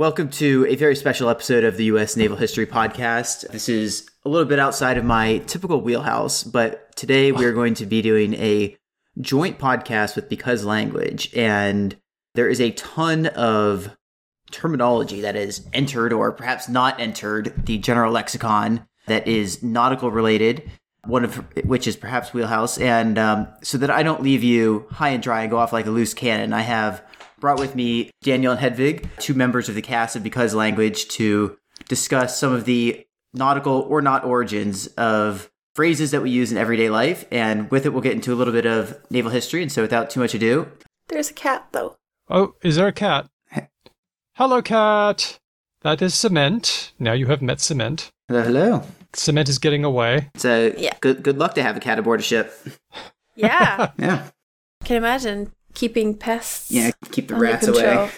Welcome to a very special episode of the U.S. Naval History Podcast. This is a little bit outside of my typical wheelhouse, but today we're going to be doing a joint podcast with Because Language. And there is a ton of terminology that is entered or perhaps not entered the general lexicon that is nautical related, one of which is perhaps wheelhouse. And um, so that I don't leave you high and dry and go off like a loose cannon, I have brought with me Daniel and Hedvig, two members of the cast of Because Language, to discuss some of the nautical or not origins of phrases that we use in everyday life. And with it, we'll get into a little bit of naval history. And so without too much ado, There's a cat, though. Oh, is there a cat? Hello, cat. That is Cement. Now you have met Cement. hello, hello. Cement is getting away. So Yeah. good, good luck to have a cat aboard a ship. Yeah. Yeah. Can imagine keeping pests? Yeah. Keep the rats control? away.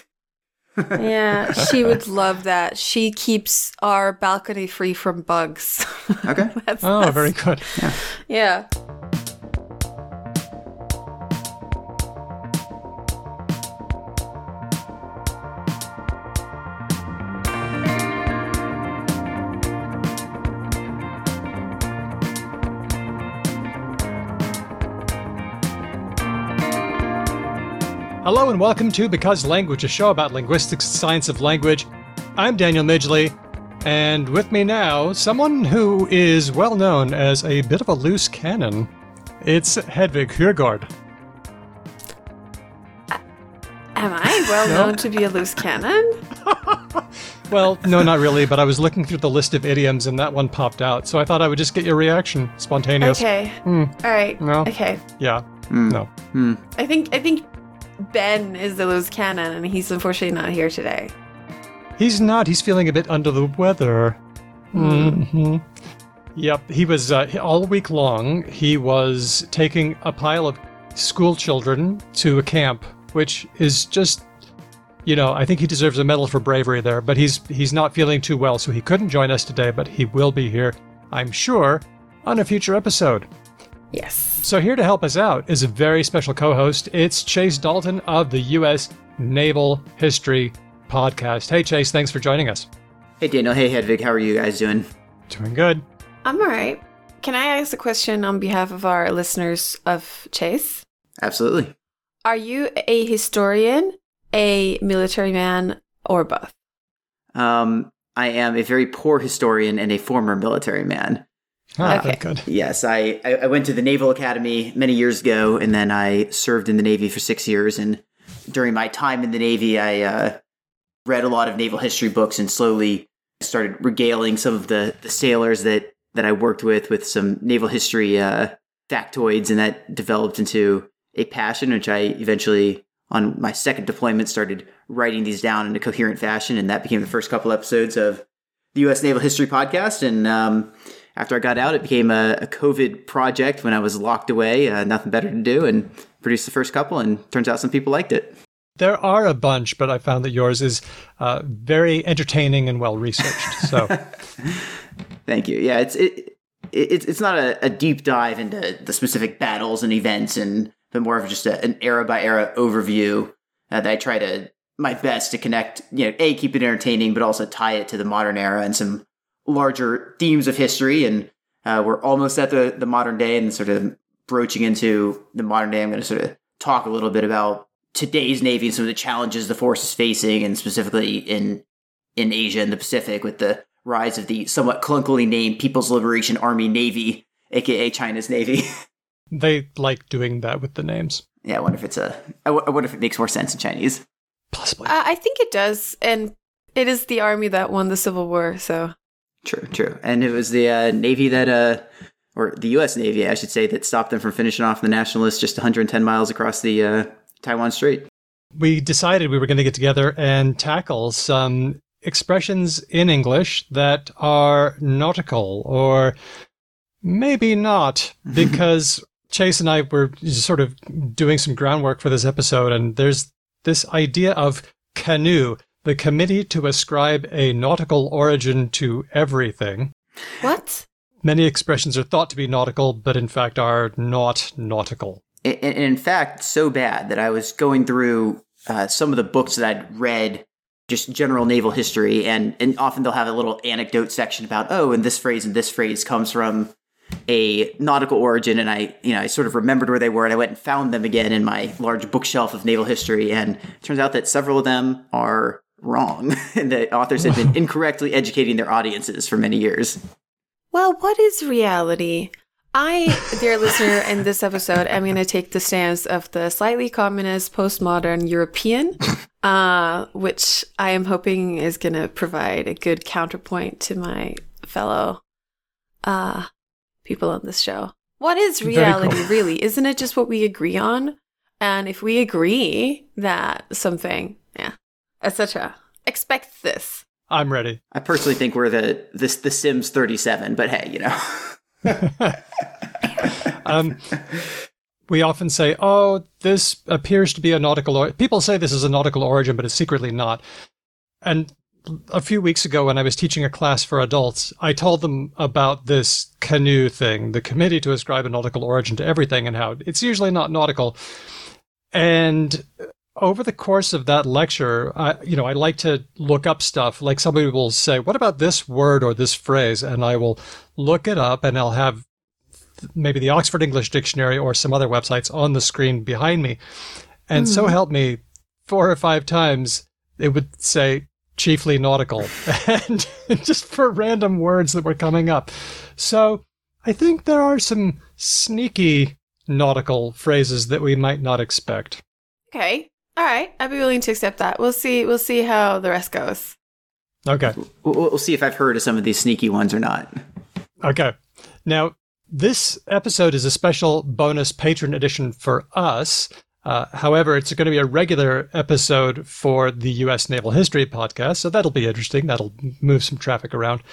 yeah, she would love that. She keeps our balcony free from bugs. Okay. that's, Oh, that's- very good. Yeah. Hello and welcome to Because Language, a show about linguistics and science of language. I'm Daniel Midgley, and with me now, someone who is well known as a bit of a loose cannon. It's Hedvig Skirgård. Am I well known to be a loose cannon? Well, no, not really, but I was looking through the list of idioms and that one popped out, so I thought I would just get your reaction. Spontaneous. Okay. All right. No. Okay. Yeah. Hmm. No. I think I think Ben is the loose cannon, and he's unfortunately not here today. He's not. He's feeling a bit under the weather. hmm Yep. He was uh, all week long. He was taking a pile of school children to a camp, which is just, you know, I think he deserves a medal for bravery there. But he's he's not feeling too well, so he couldn't join us today. But he will be here, I'm sure, on a future episode. Yes. So here to help us out is a very special co-host. It's Chase Dalton of the U.S. Naval History Podcast. Hey, Chase, thanks for joining us. Hey, Daniel. Hey, Hedvig. How are you guys doing? Doing good. I'm all right. Can I ask a question on behalf of our listeners of Chase? Absolutely. Are you a historian, a military man, or both? Um, I am a very poor historian and a former military man. Ah, Okay. good. Yes, I, I went to the Naval Academy many years ago, and then I served in the Navy for six years. And during my time in the Navy, I uh, read a lot of naval history books and slowly started regaling some of the, the sailors that, that I worked with with some naval history uh, factoids, and that developed into a passion, which I eventually, on my second deployment, started writing these down in a coherent fashion, and that became the first couple episodes of the U.S. Naval History Podcast. And um, after I got out, it became a, a COVID project when I was locked away, uh, nothing better to do, and produced the first couple. And turns out some people liked it. There are a bunch, but I found that yours is uh, very entertaining and well researched. So, Thank you. Yeah, it's it, it it's it's not a, a deep dive into the specific battles and events, and but more of just a, an era by era overview uh, that I try to my best to connect. You know, a keep it entertaining, but also tie it to the modern era and some larger themes of history. And uh, we're almost at the the modern day, and sort of broaching into the modern day. I'm going to sort of talk a little bit about today's Navy and some of the challenges the force is facing, and specifically in in Asia and the Pacific with the rise of the somewhat clunkily named People's Liberation Army Navy, aka China's Navy. they like doing that with the names. yeah, I wonder if it's a. I w- I wonder if it makes more sense in Chinese. Possibly. Uh, I think it does, and it is the army that won the Civil War. So True, true. And it was the uh, Navy that, uh, or the U.S. Navy, I should say, that stopped them from finishing off the Nationalists just 110 miles across the uh, Taiwan Strait. we decided we were going to get together and tackle some expressions in English that are nautical or maybe not, because Chase and I were sort of doing some groundwork for this episode, and there's this idea of canoe, the committee to ascribe a nautical origin to everything. what? Many expressions are thought to be nautical, but in fact are not nautical. And, and in fact, so bad that I was going through uh, some of the books that I'd read just general naval history, and and often they'll have a little anecdote section about oh, and this phrase and this phrase comes from a nautical origin, and I you know I sort of remembered where they were, and I went and found them again in my large bookshelf of naval history, and it turns out that several of them are wrong, and the authors had been incorrectly educating their audiences for many years. Well, what is reality? I, dear listener, in this episode, I'm going to take the stance of the slightly communist, postmodern European, uh, which I am hoping is going to provide a good counterpoint to my fellow uh, people on this show. What is reality, cool. really? Isn't it just what we agree on? And if we agree that something, yeah, etc., expect this. I'm ready. I personally think we're the this the Sims 37, but hey, you know. um, we often say, "Oh, this appears to be a nautical." Or-. People say this is a nautical origin, but it's secretly not. And a few weeks ago, when I was teaching a class for adults, I told them about this canoe thing, the committee to ascribe a nautical origin to everything, and how it's usually not nautical. And over the course of that lecture, I, you know, I like to look up stuff. Like somebody will say, "What about this word or this phrase?" and I will look it up, and I'll have maybe the Oxford English Dictionary or some other websites on the screen behind me. And mm. so hmm. help me, four or five times it would say chiefly nautical, and just for random words that were coming up. So I think there are some sneaky nautical phrases that we might not expect. Okay. All right, I'd be willing to accept that. We'll see. We'll see how the rest goes. Okay. We'll, we'll see if I've heard of some of these sneaky ones or not. Okay. Now, this episode is a special bonus patron edition for us. Uh, however, it's going to be a regular episode for the U.S. Naval History podcast, so that'll be interesting. That'll move some traffic around.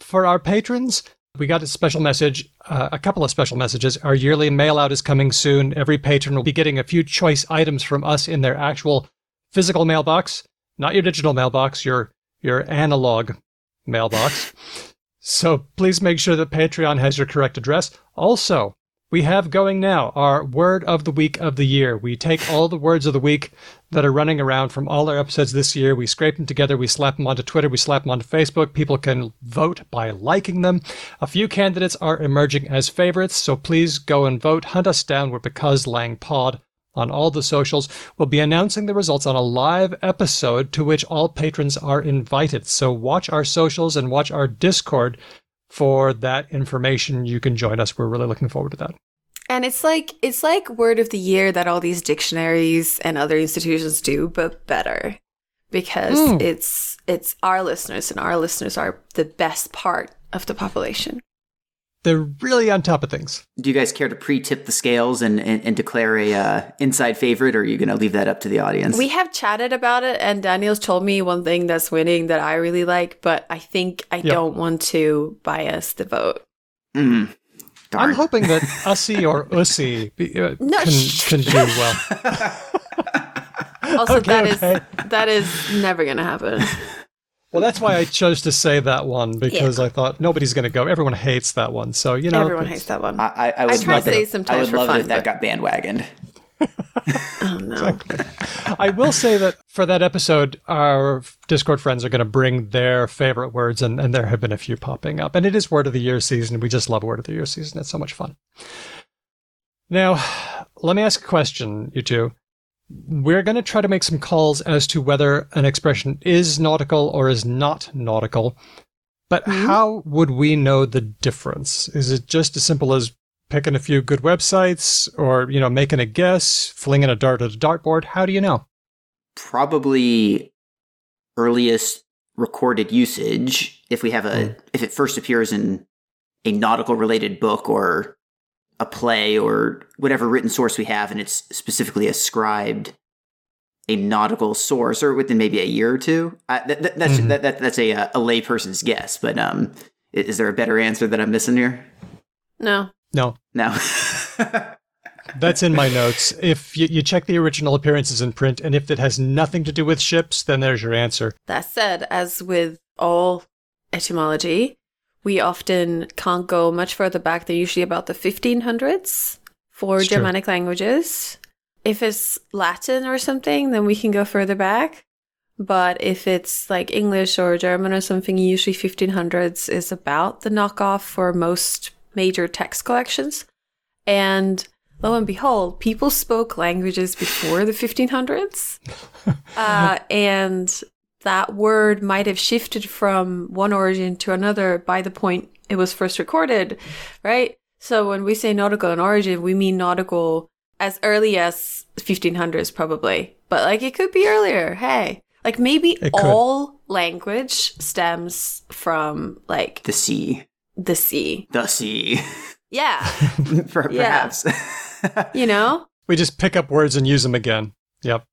For our patrons, we got a special message, uh, a couple of special messages. Our yearly mail out is coming soon. Every patron will be getting a few choice items from us in their actual physical mailbox, not your digital mailbox, your your analog mailbox. so please make sure that Patreon has your correct address. Also, we have going now our word of the week of the year. We take all the words of the week that are running around from all our episodes this year. We scrape them together. We slap them onto Twitter. We slap them onto Facebook. People can vote by liking them. A few candidates are emerging as favorites, so please go and vote. Hunt us down. We're Because Lang Pod on all the socials. We'll be announcing the results on a live episode to which all patrons are invited. So watch our socials and watch our Discord for that information. You can join us. We're really looking forward to that. And it's like it's like word of the year that all these dictionaries and other institutions do, but better. Because mm. it's it's our listeners and our listeners are the best part of the population. They're really on top of things. Do you guys care to pre-tip the scales and, and, and declare a uh, inside favorite, or are you going to leave that up to the audience? We have chatted about it, and Daniel's told me one thing that's winning that I really like, but I think I yep. don't want to bias the vote. Mm. I'm hoping that Ussie or Ussie uh, no, can, can do well. also, okay, that okay. is that is never going to happen. Well, that's why I chose to say that one because yeah. I thought nobody's going to go. Everyone hates that one, so you know. Everyone hates that one. I, I, I, I try to say sometimes I would for love fun, it if that got bandwagoned. oh no! Exactly. I will say that for that episode, our Discord friends are going to bring their favorite words, and, and there have been a few popping up. And it is Word of the Year season. We just love Word of the Year season. It's so much fun. Now, let me ask a question, you two we're going to try to make some calls as to whether an expression is nautical or is not nautical. But mm-hmm. how would we know the difference? Is it just as simple as picking a few good websites or, you know, making a guess, flinging a dart at a dartboard? How do you know? Probably earliest recorded usage if we have a mm. if it first appears in a nautical related book or a play or whatever written source we have, and it's specifically ascribed a nautical source, or within maybe a year or two. Uh, that, that, that's mm-hmm. that, that, that's a a layperson's guess, but um, is there a better answer that I'm missing here? No. No. No. That's in my notes. If you, you, check the original appearances in print, and if it has nothing to do with ships, then there's your answer. That said, as with all etymology, we often can't go much further back. They're usually about the 1500s for it's Germanic true. languages. If it's Latin or something, then we can go further back. But if it's like English or German or something, usually 1500s is about the knockoff for most major text collections. And lo and behold, people spoke languages before the 1500s. uh, and that word might have shifted from one origin to another by the point it was first recorded, right? So when we say nautical in origin, we mean nautical as early as 1500s, probably. But like it could be earlier. Hey, like maybe all language stems from like the sea. The sea. The sea. Yeah. Perhaps. Yeah. you know? We just pick up words and use them again. Yep.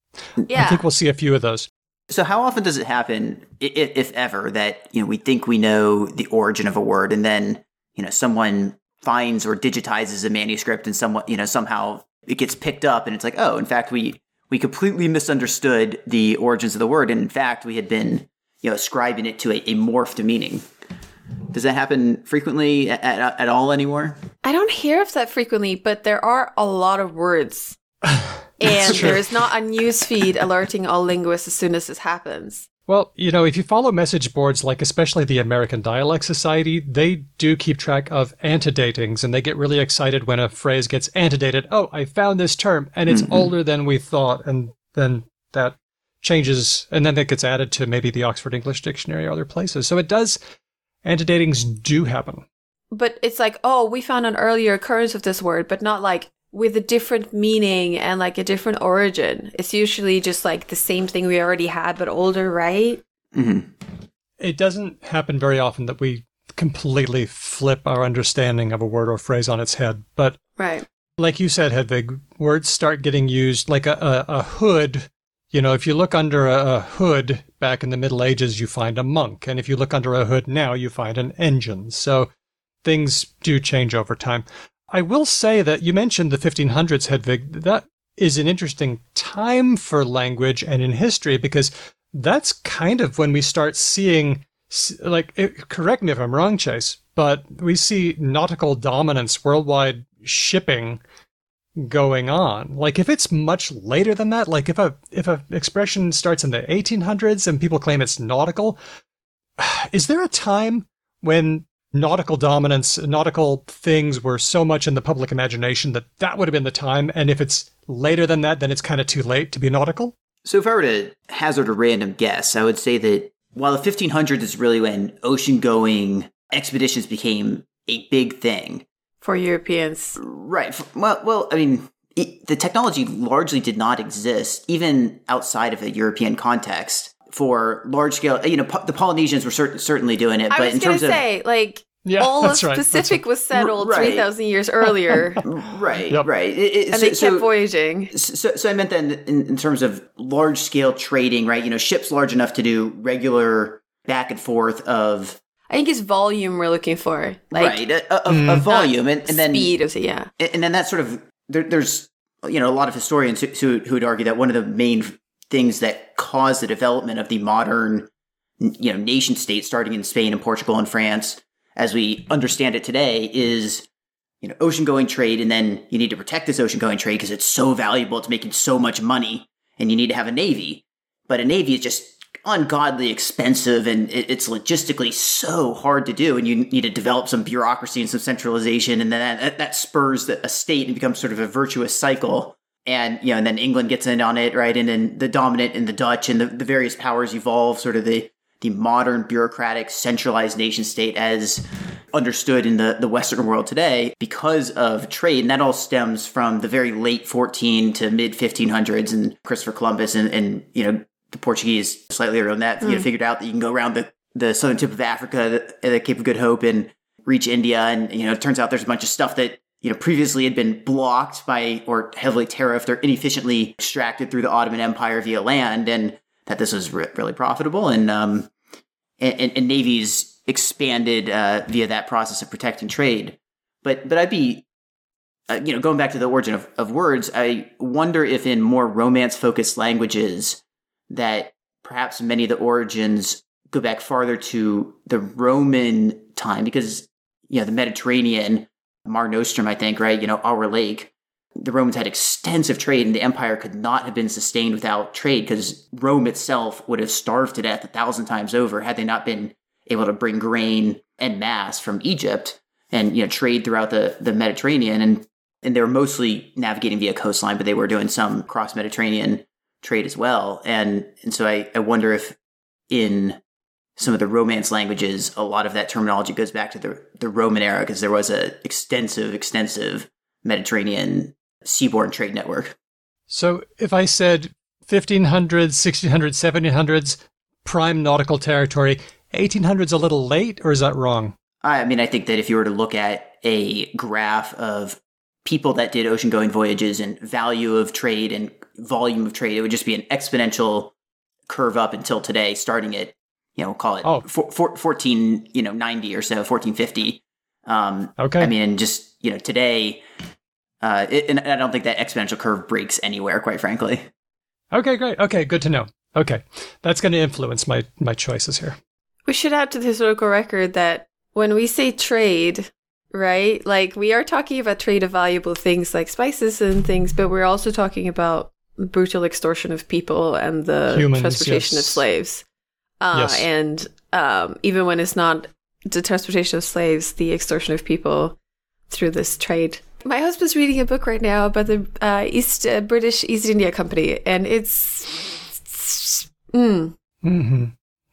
Yeah. I think we'll see a few of those. So, how often does it happen, if ever, that you know we think we know the origin of a word, and then you know someone finds or digitizes a manuscript, and someone you know somehow it gets picked up, and it's like, oh, in fact, we we completely misunderstood the origins of the word, and in fact, we had been you know ascribing it to a, a morphed meaning. Does that happen frequently at, at, at all anymore? I don't hear of that frequently, but there are a lot of words and there is not a news feed alerting all linguists as soon as this happens. Well, you know, if you follow message boards, like especially the American Dialect Society, they do keep track of antedatings and they get really excited when a phrase gets antedated. Oh, I found this term and it's mm-hmm. older than we thought. And then that changes and then it gets added to maybe the Oxford English Dictionary or other places. So it does, antedatings do happen. But it's like, oh, we found an earlier occurrence of this word, but not like with a different meaning and like a different origin. It's usually just like the same thing we already had, but older, right? Mm-hmm. It doesn't happen very often that we completely flip our understanding of a word or phrase on its head. But right. like you said, Hedvig, words start getting used like a, a, a hood. You know, if you look under a, a hood back in the Middle Ages, you find a monk. And if you look under a hood now, you find an engine. So things do change over time. I will say that you mentioned the 1500s, Hedvig. That is an interesting time for language and in history because that's kind of when we start seeing, like, eh, correct me if I'm wrong, Chase, but we see nautical dominance, worldwide shipping going on. Like, if it's much later than that, like if a if a expression starts in the 1800s and people claim it's nautical, is there a time when nautical dominance, nautical things were so much in the public imagination that that would have been the time. And if it's later than that, then it's kind of too late to be nautical. So if I were to hazard a random guess, I would say that while the 1500s is really when ocean going expeditions became a big thing for Europeans. Right. Well, well, I mean, it, the technology largely did not exist even outside of a European context for large scale. You know, the Polynesians were cert- certainly doing it, I but in terms say, of like. Yeah, all of right, Pacific right. was settled right. 3,000 years earlier. right, yep. right. It, it, and so, they kept so, voyaging. So, so I meant then in, in terms of large scale trading, right? You know, ships large enough to do regular back and forth of I think it's volume we're looking for, like right, a, a, a mm. volume, and, and, then speed. Of, yeah, and then that sort of there, there's you know a lot of historians who, who, who would argue that one of the main things that caused the development of the modern you know nation state starting in Spain and Portugal and France as we understand it today is you know ocean going trade and then you need to protect this ocean going trade because it's so valuable it's making so much money and you need to have a navy. But a navy is just ungodly expensive and it's logistically so hard to do and you need to develop some bureaucracy and some centralization and then that, that spurs a state and becomes sort of a virtuous cycle and you know, and then England gets in on it, right? And then the dominant and the Dutch and the, the various powers evolve, sort of the the modern bureaucratic centralized nation state as understood in the, the Western world today because of trade. And that all stems from the very late 14 to mid 1500s and Christopher Columbus and, and, you know, the Portuguese slightly earlier than that, mm. you know, hmm. figured out that you can go around the, the southern tip of Africa, the, the Cape of Good Hope and reach India. And, you know, it turns out there's a bunch of stuff that you know, previously had been blocked by or heavily tariffed or inefficiently extracted through the Ottoman Empire via land, and that this was re- really profitable, and um, and, and navies expanded uh, via that process of protecting trade. But but I'd be, uh, you know, going back to the origin of, of words, I wonder if in more romance focused languages that perhaps many of the origins go back farther to the Roman time because you know the Mediterranean Mare Nostrum, I think, right? You know, our lake the Romans had extensive trade and the empire could not have been sustained without trade because Rome itself would have starved to death a thousand times over had they not been able to bring grain and mass from Egypt and you know trade throughout the, the Mediterranean and and they were mostly navigating via coastline, but they were doing some cross Mediterranean trade as well. And and so I, I wonder if in some of the Romance languages, a lot of that terminology goes back to the the Roman era because there was a extensive, extensive Mediterranean seaborne trade network. So if I said 1500s, 1600s, 1700s, prime nautical territory, 1800s a little late, or is that wrong? I mean, I think that if you were to look at a graph of people that did ocean going voyages and value of trade and volume of trade, it would just be an exponential curve up until today, starting at, you know, we'll call it Oh. four, four, 14, you know, 90 or so, 1450. Um, Okay. I mean, and just, you know, today, uh, it, and I don't think that exponential curve breaks anywhere, quite frankly. Okay, great. Okay, good to know. Okay, that's going to influence my my choices here. We should add to the historical record that when we say trade, right, like we are talking about trade of valuable things like spices and things, but we're also talking about brutal extortion of people and the Humans, transportation of slaves. Uh, Yes. And um, even when it's not the transportation of slaves, the extortion of people through this trade. My husband's reading a book right now about the uh, East uh, British East India Company, and it's. Mm, hmm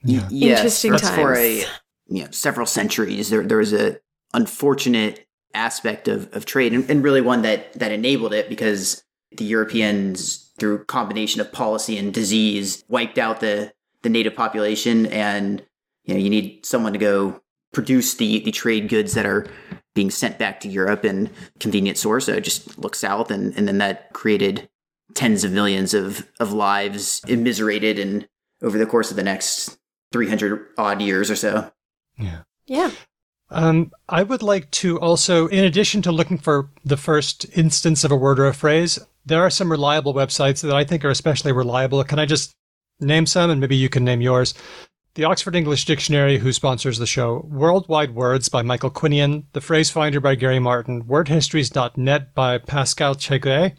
Yeah. Yes, Interesting that's for times. a you know several centuries. There there was a unfortunate aspect of, of trade, and, and really one that that enabled it because the Europeans, through combination of policy and disease, wiped out the the native population, and you know you need someone to go produce the the trade goods that are being sent back to Europe and convenient source. So just look south, and and then that created tens of millions of of lives immiserated and over the course of the next 300 odd years or so. Yeah. yeah. Um, I would like to also, in addition to looking for the first instance of a word or a phrase, there are some reliable websites that I think are especially reliable. Can I just name some and maybe you can name yours? The Oxford English Dictionary, who sponsors the show, Worldwide Words by Michael Quinion, The Phrase Finder by Gary Martin, WordHistories.net by Pascal Tréguer.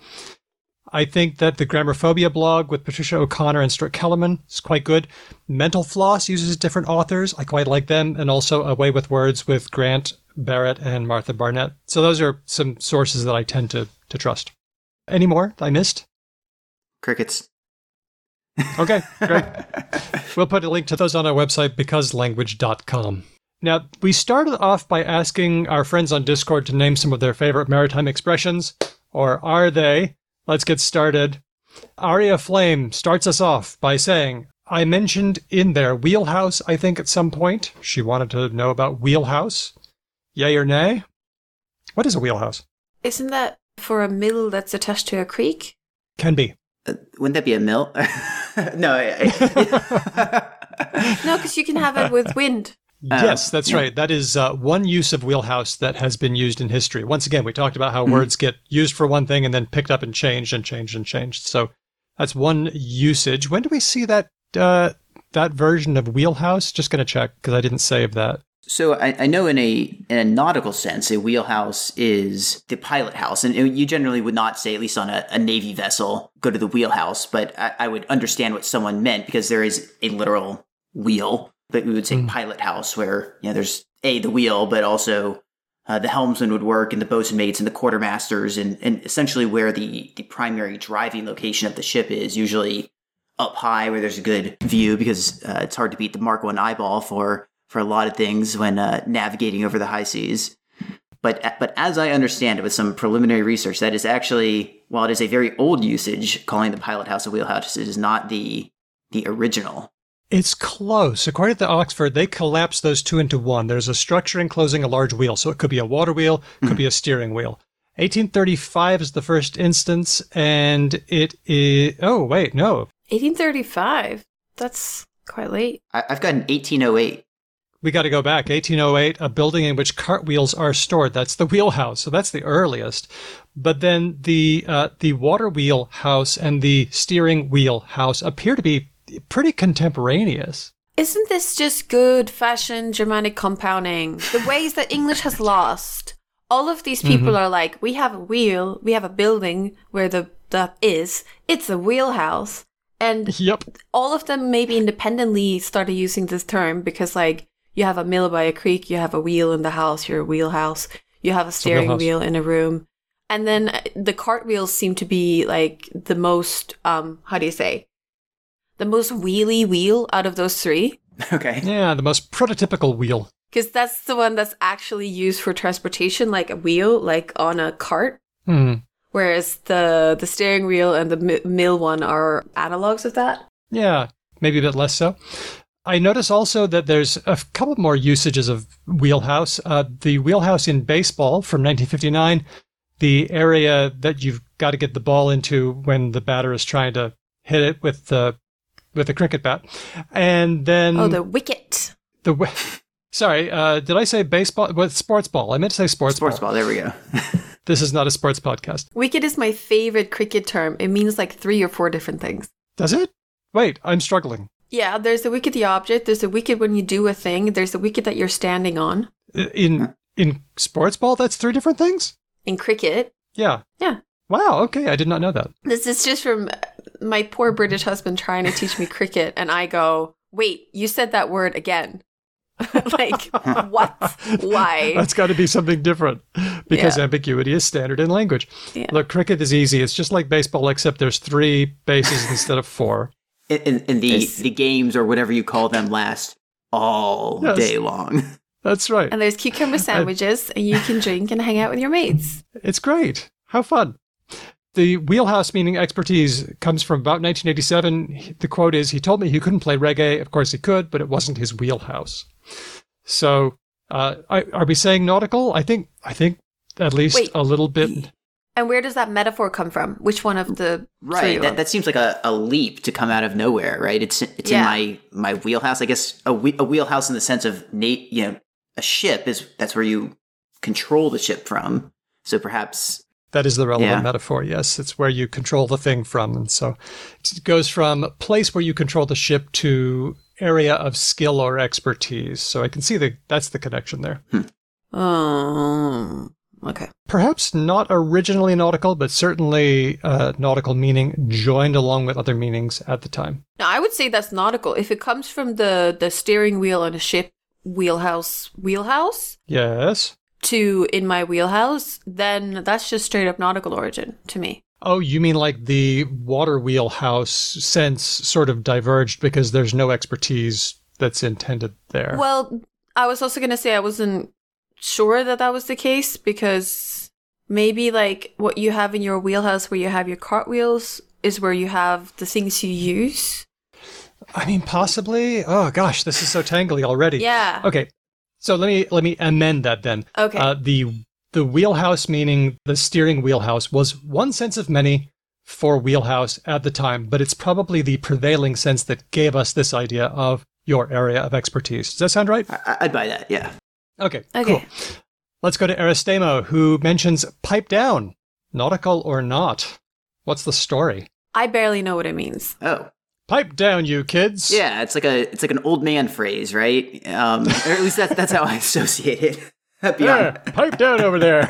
I think that the Grammarphobia blog with Patricia O'Conner and Stewart Kellerman is quite good. Mental Floss uses different authors. I quite like them. And also Away with Words with Grant Barrett and Martha Barnette. So those are some sources that I tend to, to trust. Any more I missed? Crickets. Okay, great. we'll put a link to those on our website, becauselanguage.com. Now, we started off by asking our friends on Discord to name some of their favorite maritime expressions, or are they? Let's get started. Aria Flame starts us off by saying, I mentioned in their wheelhouse, I think, at some point. She wanted to know about wheelhouse. Yay or nay? What is a wheelhouse? Isn't that for a mill that's attached to a creek? Can be. Uh, wouldn't that be a mill? no. I, I- No, because you can have it with wind. Yes, that's yeah. right. That is uh, one use of wheelhouse that has been used in history. Once again, we talked about how words get used for one thing and then picked up and changed and changed and changed. So that's one usage. When do we see that uh, that version of wheelhouse? Just going to check because I didn't save that. So I, I know in a in a nautical sense, a wheelhouse is the pilot house, and you generally would not say, at least on a, a navy vessel, go to the wheelhouse. But I, I would understand what someone meant because there is a literal wheel, but we would say Mm. pilot house, where you know there's a the wheel, but also uh, the helmsman would work, and the boatswain mates, and the quartermasters, and and essentially where the the primary driving location of the ship is, usually up high where there's a good view, because uh, it's hard to beat the Mark One eyeball for for a lot of things when uh, navigating over the high seas. But but as I understand it, with some preliminary research, that is actually while it is a very old usage, calling the pilot house a wheelhouse, it is not the the original. It's close. According to Oxford, they collapsed those two into one. There's a structure enclosing a large wheel, so it could be a water wheel, could be a steering wheel. 1835 is the first instance, and it is. Oh, wait, no. 1835. That's quite late. I, I've got an 1808. We got to go back. 1808, a building in which cartwheels are stored. That's the wheelhouse. So that's the earliest. But then the uh, the water wheel house and the steering wheel house appear to be pretty contemporaneous. Isn't this just good fashioned Germanic compounding? The ways that English has lost all of these people are like, we have a wheel, we have a building where the that is, it's a wheelhouse. And Yep. all of them maybe independently started using this term because like you have a mill by a creek, you have a wheel in the house, your wheelhouse, you have a steering wheelhouse. wheel in a room. And then uh, the cartwheels seem to be like the most um how do you say? The most wheelie wheel out of those three. Okay. Yeah, the most prototypical wheel. Because that's the one that's actually used for transportation, like a wheel, like on a cart. Hmm. Whereas the the steering wheel and the mill one are analogs of that. Yeah, maybe a bit less so. I notice also that there's a couple more usages of wheelhouse. Uh, the wheelhouse in baseball from 1959, the area that you've got to get the ball into when the batter is trying to hit it with the with the cricket bat, and then Oh, the wicket. the wi- sorry, uh, did I say baseball? What sports ball? I meant to say sports, Sports ball. ball. There we go. This is not a sports podcast, Wicket is my favorite cricket term. It means like three or four different things. does it? Wait, I'm struggling. Yeah, there's the wicket the object, there's the wicket when you do a thing, there's the wicket that you're standing on. In in sports ball, that's three different things? In cricket. Yeah. Yeah. Wow, okay, I did not know that. This is just from my poor British husband trying to teach me cricket and I go, "Wait, you said that word again." like what? Why? That's got to be something different because yeah. ambiguity is standard in language. Yeah. Look, cricket is easy. It's just like baseball except there's 3 bases instead of 4 in, in the the games or whatever you call them last all yes, day long. That's right. And there's cucumber sandwiches, and you can drink and hang out with your mates. It's great. How fun. The wheelhouse meaning expertise comes from about 1987. The quote is, "He told me he couldn't play reggae. Of course he could, but it wasn't his wheelhouse." So, uh, are we saying nautical? I think I think at least Wait, a little bit. And where does that metaphor come from? Which one of the Right. That, that seems like a, a leap to come out of nowhere, right? It's it's Yeah. in my my wheelhouse. I guess a, whe- a wheelhouse in the sense of Nate, you know, a ship is that's where you control the ship from. So perhaps That is the relevant Yeah. metaphor. Yes, it's where you control the thing from, and so it goes from place where you control the ship to area of skill or expertise. So I can see that that's the connection there. Um, okay. Perhaps not originally nautical, but certainly uh, nautical meaning joined along with other meanings at the time. Now, I would say that's nautical. If it comes from the the steering wheel on a ship wheelhouse wheelhouse Yes. to in my wheelhouse, then that's just straight up nautical origin to me. Oh, you mean like the water wheelhouse sense sort of diverged because there's no expertise that's intended there. Well, I was also going to say I wasn't sure that that was the case because maybe like what you have in your wheelhouse where you have your cartwheels is where you have the things you use. I mean, possibly. Oh gosh, this is so tangly already. Yeah. Okay, so let me let me amend that then. Okay. Uh, the the wheelhouse, meaning the steering wheelhouse, was one sense of many for wheelhouse at the time, but it's probably the prevailing sense that gave us this idea of your area of expertise. Does that sound right? I, I'd buy that. Yeah. Okay. Okay. Cool. Let's go to Aristemo, who mentions pipe down, nautical or not. What's the story? I barely know what it means. Oh. Pipe down, you kids. Yeah, it's like a it's like an old man phrase, right? Um, or at least that's that's how I associate it. There, beyond pipe down over there.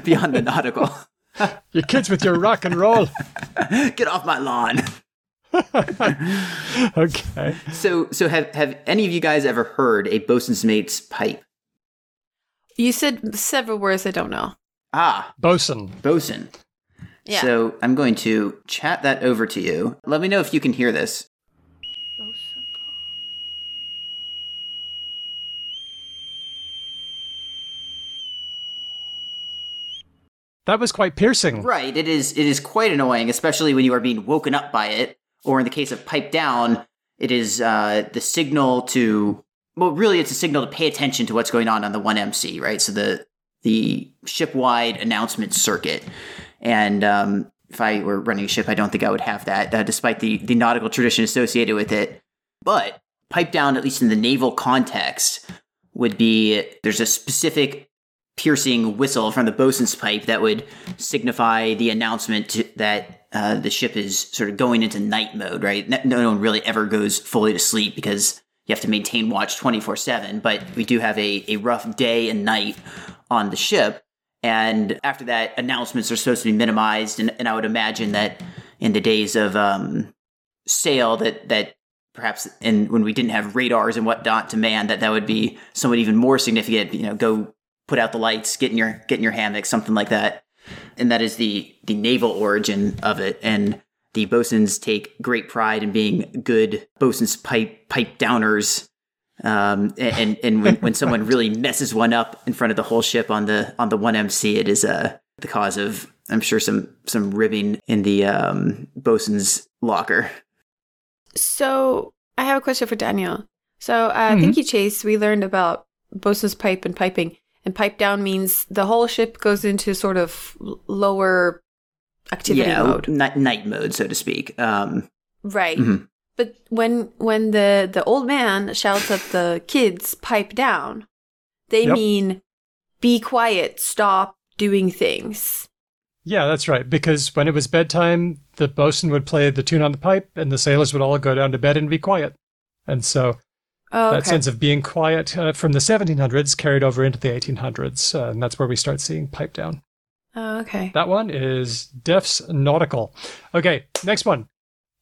beyond the nautical. You kids with your rock and roll. Get off my lawn. okay. So so have have any of you guys ever heard a bosun's mate's pipe? You said several words I don't know. Ah, Bosun. bosun. Yeah. So I'm going to chat that over to you. Let me know if you can hear this. That was quite piercing. Right. It is it is quite annoying, especially when you are being woken up by it. Or in the case of pipe down, it is uh, the signal to well, really, it's a signal to pay attention to what's going on on the one MC, right? So the the ship wide announcement circuit, and um, if I were running a ship, I don't think I would have that, uh, despite the the nautical tradition associated with it. But pipe down, at least in the naval context, would be there's a specific piercing whistle from the bosun's pipe that would signify the announcement that uh, the ship is sort of going into night mode, right? No one really ever goes fully to sleep because you have to maintain watch 24 7, but we do have a, a rough day and night on the ship. And after that, announcements are supposed to be minimized. And, and I would imagine that in the days of um, sail, that that perhaps in when we didn't have radars and whatnot to man, that that would be somewhat even more significant. You know, go put out the lights, get in your get in your hammock, something like that. And that is the the naval origin of it. And the bosuns take great pride in being good bosun's pipe pipe downers. Um, and and when, when someone really messes one up in front of the whole ship on the on the one MC, it is uh, the cause of I'm sure some some ribbing in the um, bosun's locker. So I have a question for Daniel. So uh, Mhm. thank you, Chase. We learned about bosun's pipe and piping. And pipe down means the whole ship goes into sort of lower activity yeah, mode. Night, night mode, so to speak. Um, Right. mhm. But when when the the old man shouts at the kids pipe down, they Yep. mean be quiet, stop doing things. Yeah, that's right. Because when it was bedtime, the bosun would play the tune on the pipe, and the sailors would all go down to bed and be quiet. And so Oh, that sense of being quiet uh, from the 1700s carried over into the 1800s, uh, and that's where we start seeing pipe down. Oh, okay. That one is Def's Nautical. Okay, next one.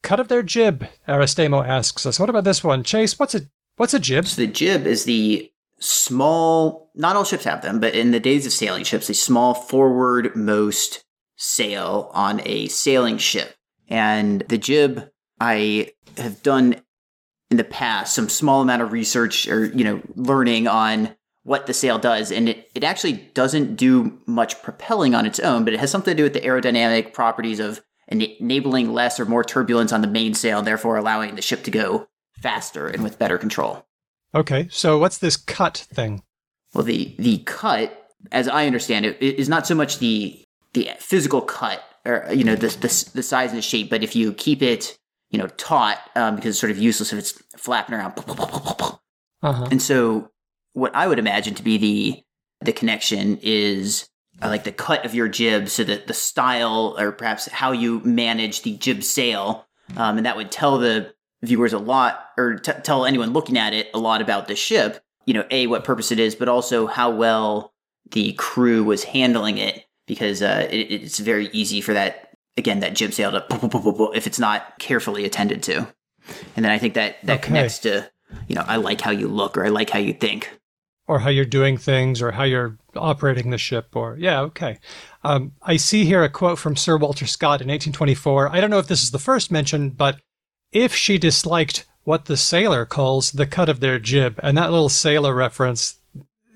Cut of their jib, Aristemo asks us. What about this one? Chase, what's a what's a jib? So the jib is the small, not all ships have them, but in the days of sailing ships, a small forwardmost sail on a sailing ship. And the jib, I have done in the past some small amount of research or, you know, learning on what the sail does. And it, it actually doesn't do much propelling on its own, but it has something to do with the aerodynamic properties of enabling less or more turbulence on the mainsail, therefore allowing the ship to go faster and with better control. Okay, so what's this cut thing? Well, the the cut, as I understand it, is not so much the the physical cut or you know the the, the size and the shape, but if you keep it you know taut um, because it's sort of useless if it's flapping around. Uh-huh. And so, what I would imagine to be the the connection is uh, like the cut of your jib, so that the style or perhaps how you manage the jib sail, um, and that would tell the viewers a lot, or t- tell anyone looking at it a lot about the ship. You know, a what purpose it is, but also how well the crew was handling it, because uh, it, it's very easy for that again that jib sail to if it's not carefully attended to. And then I think that that Okay. connects to you know I like how you look or I like how you think. Or how you're doing things or how you're operating the ship or yeah okay. Um, i see here a quote from sir walter scott in 1824 i don't know if this is the first mention but if she disliked what the sailor calls the cut of their jib and that little sailor reference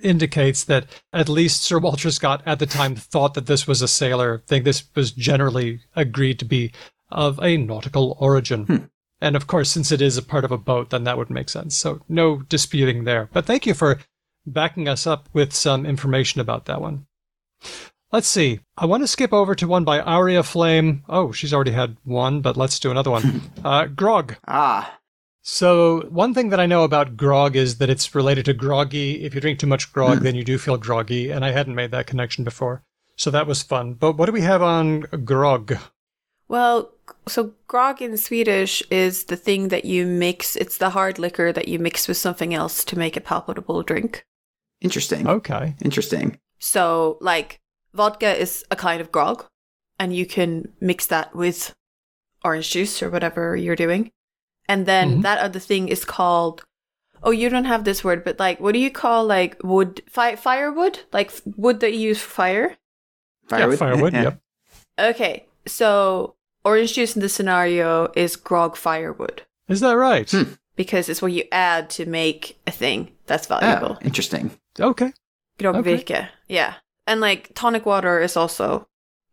indicates that at least sir walter scott at the time thought that this was a sailor thing this was generally agreed to be of a nautical origin. And of course since it is a part of a boat then that would make sense. So no disputing there. But thank you for backing us up with some information about that one. Let's see. I want to skip over to one by Aria Flame. Oh, she's already had one, but let's do another one. uh, grog. Ah, So, one thing that I know about grog is that it's related to groggy. If you drink too much grog, then you do feel groggy, and I hadn't made that connection before. So that was fun. But what do we have on grog? Well, so grog in Swedish is the thing that you mix. It's the hard liquor that you mix with something else to make a palatable drink. Interesting. Okay. Interesting. So, like, vodka is a kind of grog, and you can mix that with orange juice or whatever you're doing. And then Mhm. that other thing is called, oh, you don't have this word, but like, what do you call like wood, fi- firewood? Like f- wood that you use for fire? Yeah, firewood. Yeah. Yep. Okay, so orange juice in this scenario is grog firewood Is that right? Hmm. because it's what you add to make a thing that's Oh, valuable. interesting. Okay. Grogvirke. Yeah. And like tonic water is also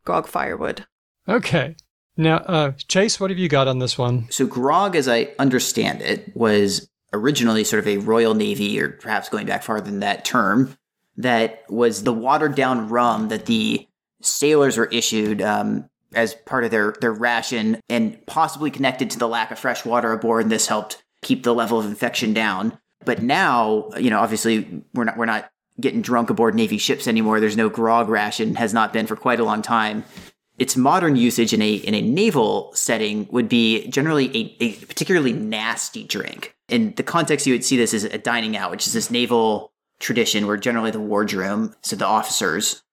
grog firewood. Okay. Now, uh, Chase, what have you got on this one? So grog, as I understand it, was originally sort of a Royal Navy, or perhaps going back farther than that term, that was the watered down rum that the sailors were issued um, as part of their, their ration and possibly connected to the lack of fresh water aboard. And this helped keep the level of infection down. But now, you know, obviously we're not, we're not getting drunk aboard Navy ships anymore. There's no grog ration, has not been for quite a long time its modern usage in a in a naval setting would be generally a, a particularly nasty drink. In the context, you would see this as a dining out, which is this naval tradition where generally the wardroom, so the officers,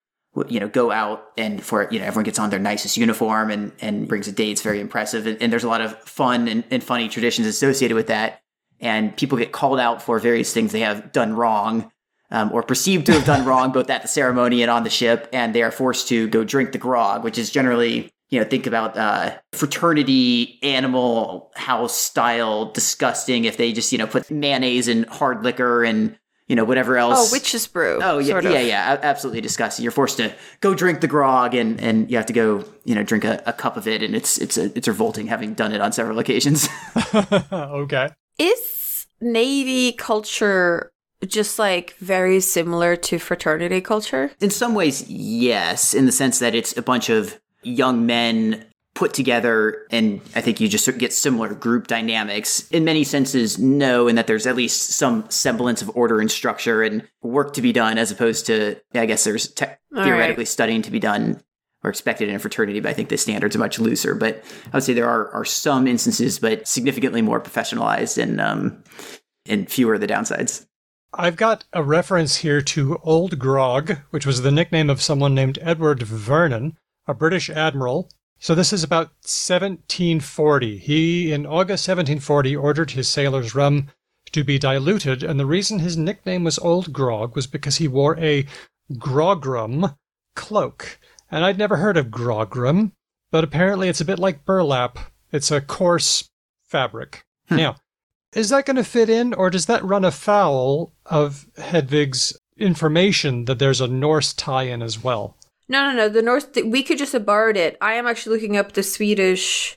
you know, go out and for, you know, everyone gets on their nicest uniform and, and brings a date. It's very impressive. And, and there's a lot of fun and, and funny traditions associated with that. And people get called out for various things they have done wrong um, or perceived to have done wrong, both at the ceremony and on the ship. And they are forced to go drink the grog, which is generally, you know, think about uh, fraternity animal house style disgusting if they just, you know, put mayonnaise and hard liquor and you know, whatever else. Oh, witch's brew. Oh, yeah, sort of. yeah, yeah, absolutely disgusting. You're forced to go drink the grog, and and you have to go, you know, drink a, a cup of it, and it's it's a, it's revolting having done it on several occasions. okay. Is Navy culture just like very similar to fraternity culture? in some ways, yes, in the sense that it's a bunch of young men put together, and I think you just get similar group dynamics. In many senses, no, in that there's at least some semblance of order and structure and work to be done, as opposed to, I guess there's te- All theoretically studying to be done or expected in a fraternity, but I think the standards are much looser. But I would say there are, are some instances, but significantly more professionalized and um, and fewer of the downsides. I've got a reference here to Old Grog, which was the nickname of someone named Edward Vernon, a British admiral. So this is about 1740. He, in August 1740, ordered his sailors' rum to be diluted, and the reason his nickname was Old Grog was because he wore a grogram cloak. And I'd never heard of grogram, but apparently it's a bit like burlap. It's a coarse fabric. Hmm. Now, is that going to fit in, or does that run afoul of Hedvig's information that there's a Norse tie-in as well? No, no, no. The Norse, th- we could just have borrowed it. I am actually looking up the Swedish.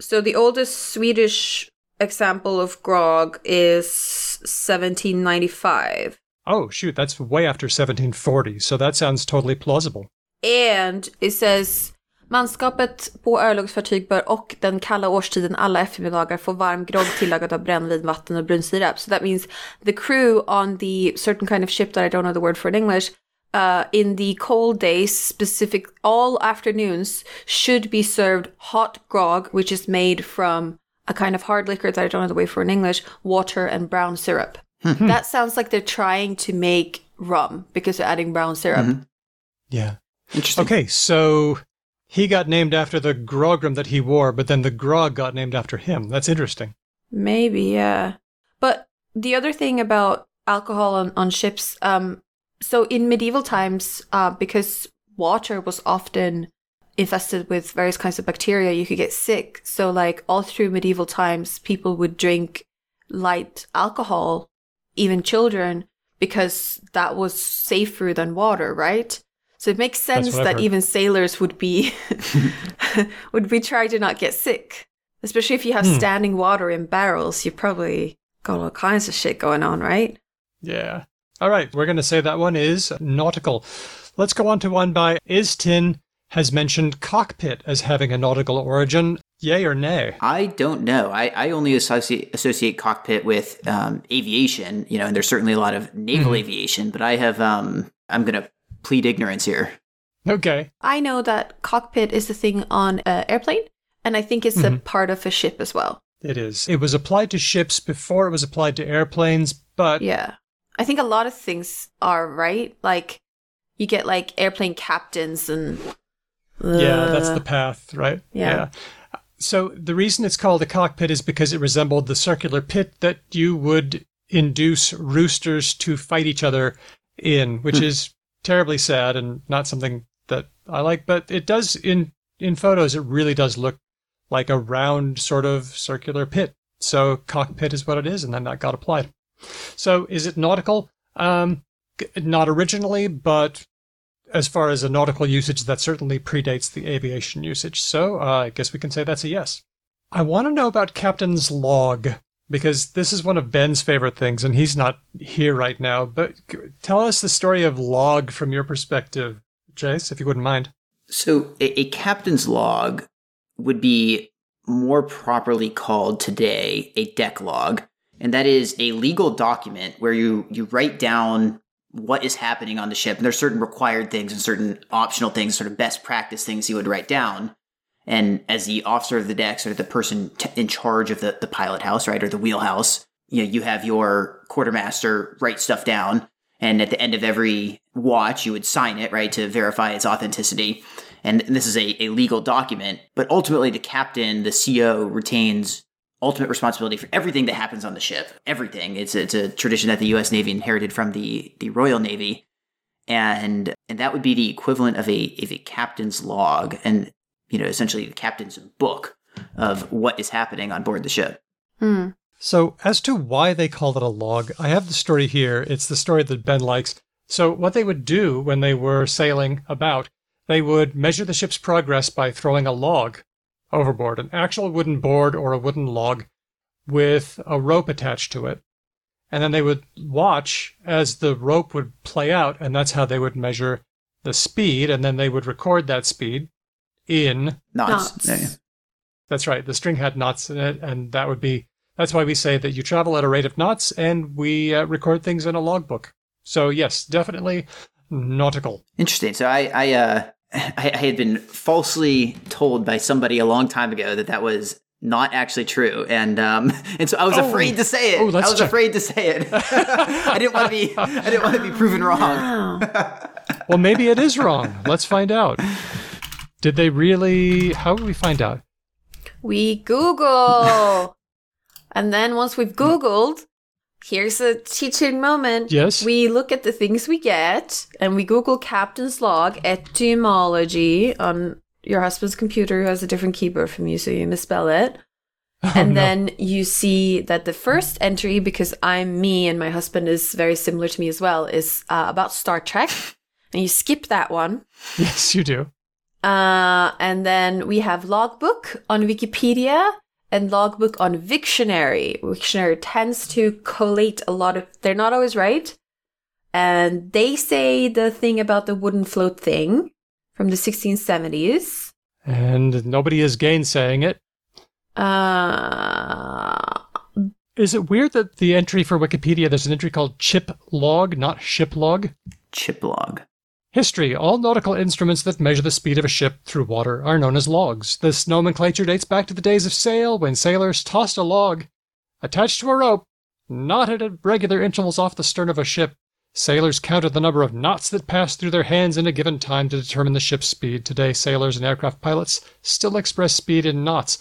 So the oldest Swedish example of grog is 1795. Oh, shoot, that's way after 1740, so that sounds totally plausible. And it says Manskapet på örlogsfartyg bör och den kalla årstiden alla eftermiddagar få varm grogg tillagad av brännvin, vatten och brunsirap. So that means the crew on the certain kind of ship that I don't know the word for in English, uh, in the cold days, specific all afternoons, should be served hot grog, which is made from a kind of hard liquor that I don't know the way for in English, water and brown syrup. that sounds like they're trying to make rum because they're adding brown syrup. Yeah. Interesting. Okay, so he got named after the grogram that he wore, but then the grog got named after him. That's interesting. Maybe, yeah. But the other thing about alcohol on, on ships, um, so in medieval times, uh, because water was often infested with various kinds of bacteria, you could get sick. So, like, all through medieval times, people would drink light alcohol, even children, because that was safer than water, right? So it makes sense that even sailors would be would be trying to not get sick. Especially if you have standing water in barrels, you probably got all kinds of shit going on, right? Yeah. All right, we're going to say that one is nautical. Let's go on to one by Istin has mentioned cockpit as having a nautical origin. Yay or nay? I don't know. I, I only associate associate cockpit with um, aviation, you know, and there's certainly a lot of naval aviation, but I have um I'm gonna plead ignorance here. Okay. I know that cockpit is the thing on an airplane, and I think it's a part of a ship as well. It is. It was applied to ships before it was applied to airplanes, but Yeah. I think a lot of things are, right? Like, you get like airplane captains and. Yeah, that's Uh, the path, right? yeah. So the reason it's called a cockpit is because it resembled the circular pit that you would induce roosters to fight each other in, which is terribly sad and not something that I like. But it does in in photos. It really does look like a round sort of circular pit. So cockpit is what it is, and then that got applied. So is it nautical? Um, not originally, but as far as a nautical usage, that certainly predates the aviation usage. So uh, I guess we can say that's a yes. I want to know about Captain's log because this is one of Ben's favorite things, and he's not here right now. But tell us the story of log from your perspective, Jace, if you wouldn't mind. So a, a captain's log would be more properly called today a deck log, and that is a legal document where you you write down what is happening on the ship. And there's certain required things and certain optional things, sort of best practice things you would write down. And as the officer of the deck, sort of the person t- in charge of the, the pilot house, right, or the wheelhouse, you know, you have your quartermaster write stuff down. And at the end of every watch, you would sign it, right, to verify its authenticity. And this is a, a legal document. But ultimately, the captain, the CO, retains ultimate responsibility for everything that happens on the ship. Everything. It's it's a tradition that the U.S. Navy inherited from the the Royal Navy, and and that would be the equivalent of a of a captain's log, and you know essentially the captain's book of what is happening on board the ship. Hmm. So, as to why they called it a log, I have the story here. It's the story that Ben likes. So, what they would do when they were sailing about, they would measure the ship's progress by throwing a log overboard, an actual wooden board or a wooden log with a rope attached to it. And then they would watch as the rope would play out, and that's how they would measure the speed, and then they would record that speed in. Knots. Knots. Yeah. That's right, the string had knots in it, and that would be. That's why we say that you travel at a rate of knots, and we uh, record things in a logbook. So, yes, definitely nautical. Interesting. So I I uh I, I had been falsely told by somebody a long time ago that that was not actually true, and um and so I was Oh. afraid to say it. Oh, let's I was check. afraid to say it. I didn't want to be I didn't want to be proven wrong. Well, maybe it is wrong. Let's find out. Did they really? How would we find out? We Google. and then once we've Googled, here's a teaching moment. Yes. We look at the things we get and we Google captain's log etymology on your husband's computer who has a different keyboard from you, so you misspell it. and Oh, no. then you see that the first entry, because I'm me and my husband is very similar to me as well, is uh, about Star Trek. And you skip that one. Yes, you do. Uh, and then we have logbook on Wikipedia and logbook on Wiktionary. Wiktionary tends to collate a lot of, they're not always right. And they say the thing about the wooden float thing from the 1670s. And nobody is gainsaying it. Uh, Is it weird that the entry for Wikipedia, there's an entry called chip log, not ship log? Chip log. History. All nautical instruments that measure the speed of a ship through water are known as logs. This nomenclature dates back to the days of sail when sailors tossed a log attached to a rope, knotted at regular intervals off the stern of a ship. Sailors counted the number of knots that passed through their hands in a given time to determine the ship's speed. Today, sailors and aircraft pilots still express speed in knots.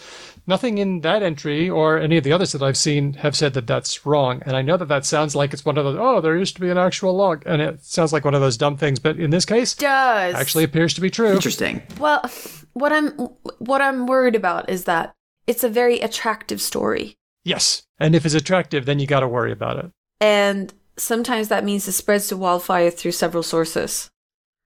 Nothing in that entry or any of the others that I've seen have said that that's wrong. And I know that that sounds like it's one of those, oh, there used to be an actual log. And it sounds like one of those dumb things. But in this case, does actually appears to be true. Interesting. Well, what I'm what I'm worried about is that it's a very attractive story. Yes. And if it's attractive, then you got to worry about it. And sometimes that means it spreads to wildfire through several sources.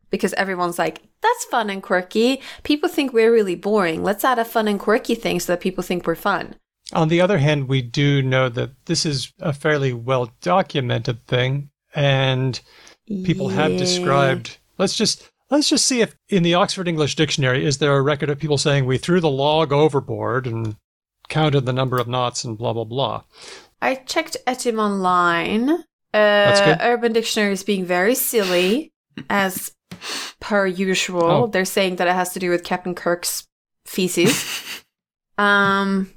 Because everyone's like, that's fun and quirky. People think we're really boring. Let's add a fun and quirky thing so that people think we're fun. On the other hand, we do know that this is a fairly well documented thing. And people have described let's just let's just see if in the Oxford English Dictionary is there a record of people saying we threw the log overboard and counted the number of knots and blah blah blah. I checked Etym online. Uh, good. Urban Dictionary is being very silly, as per usual. Oh. They're saying that it has to do with Captain Kirk's feces. um,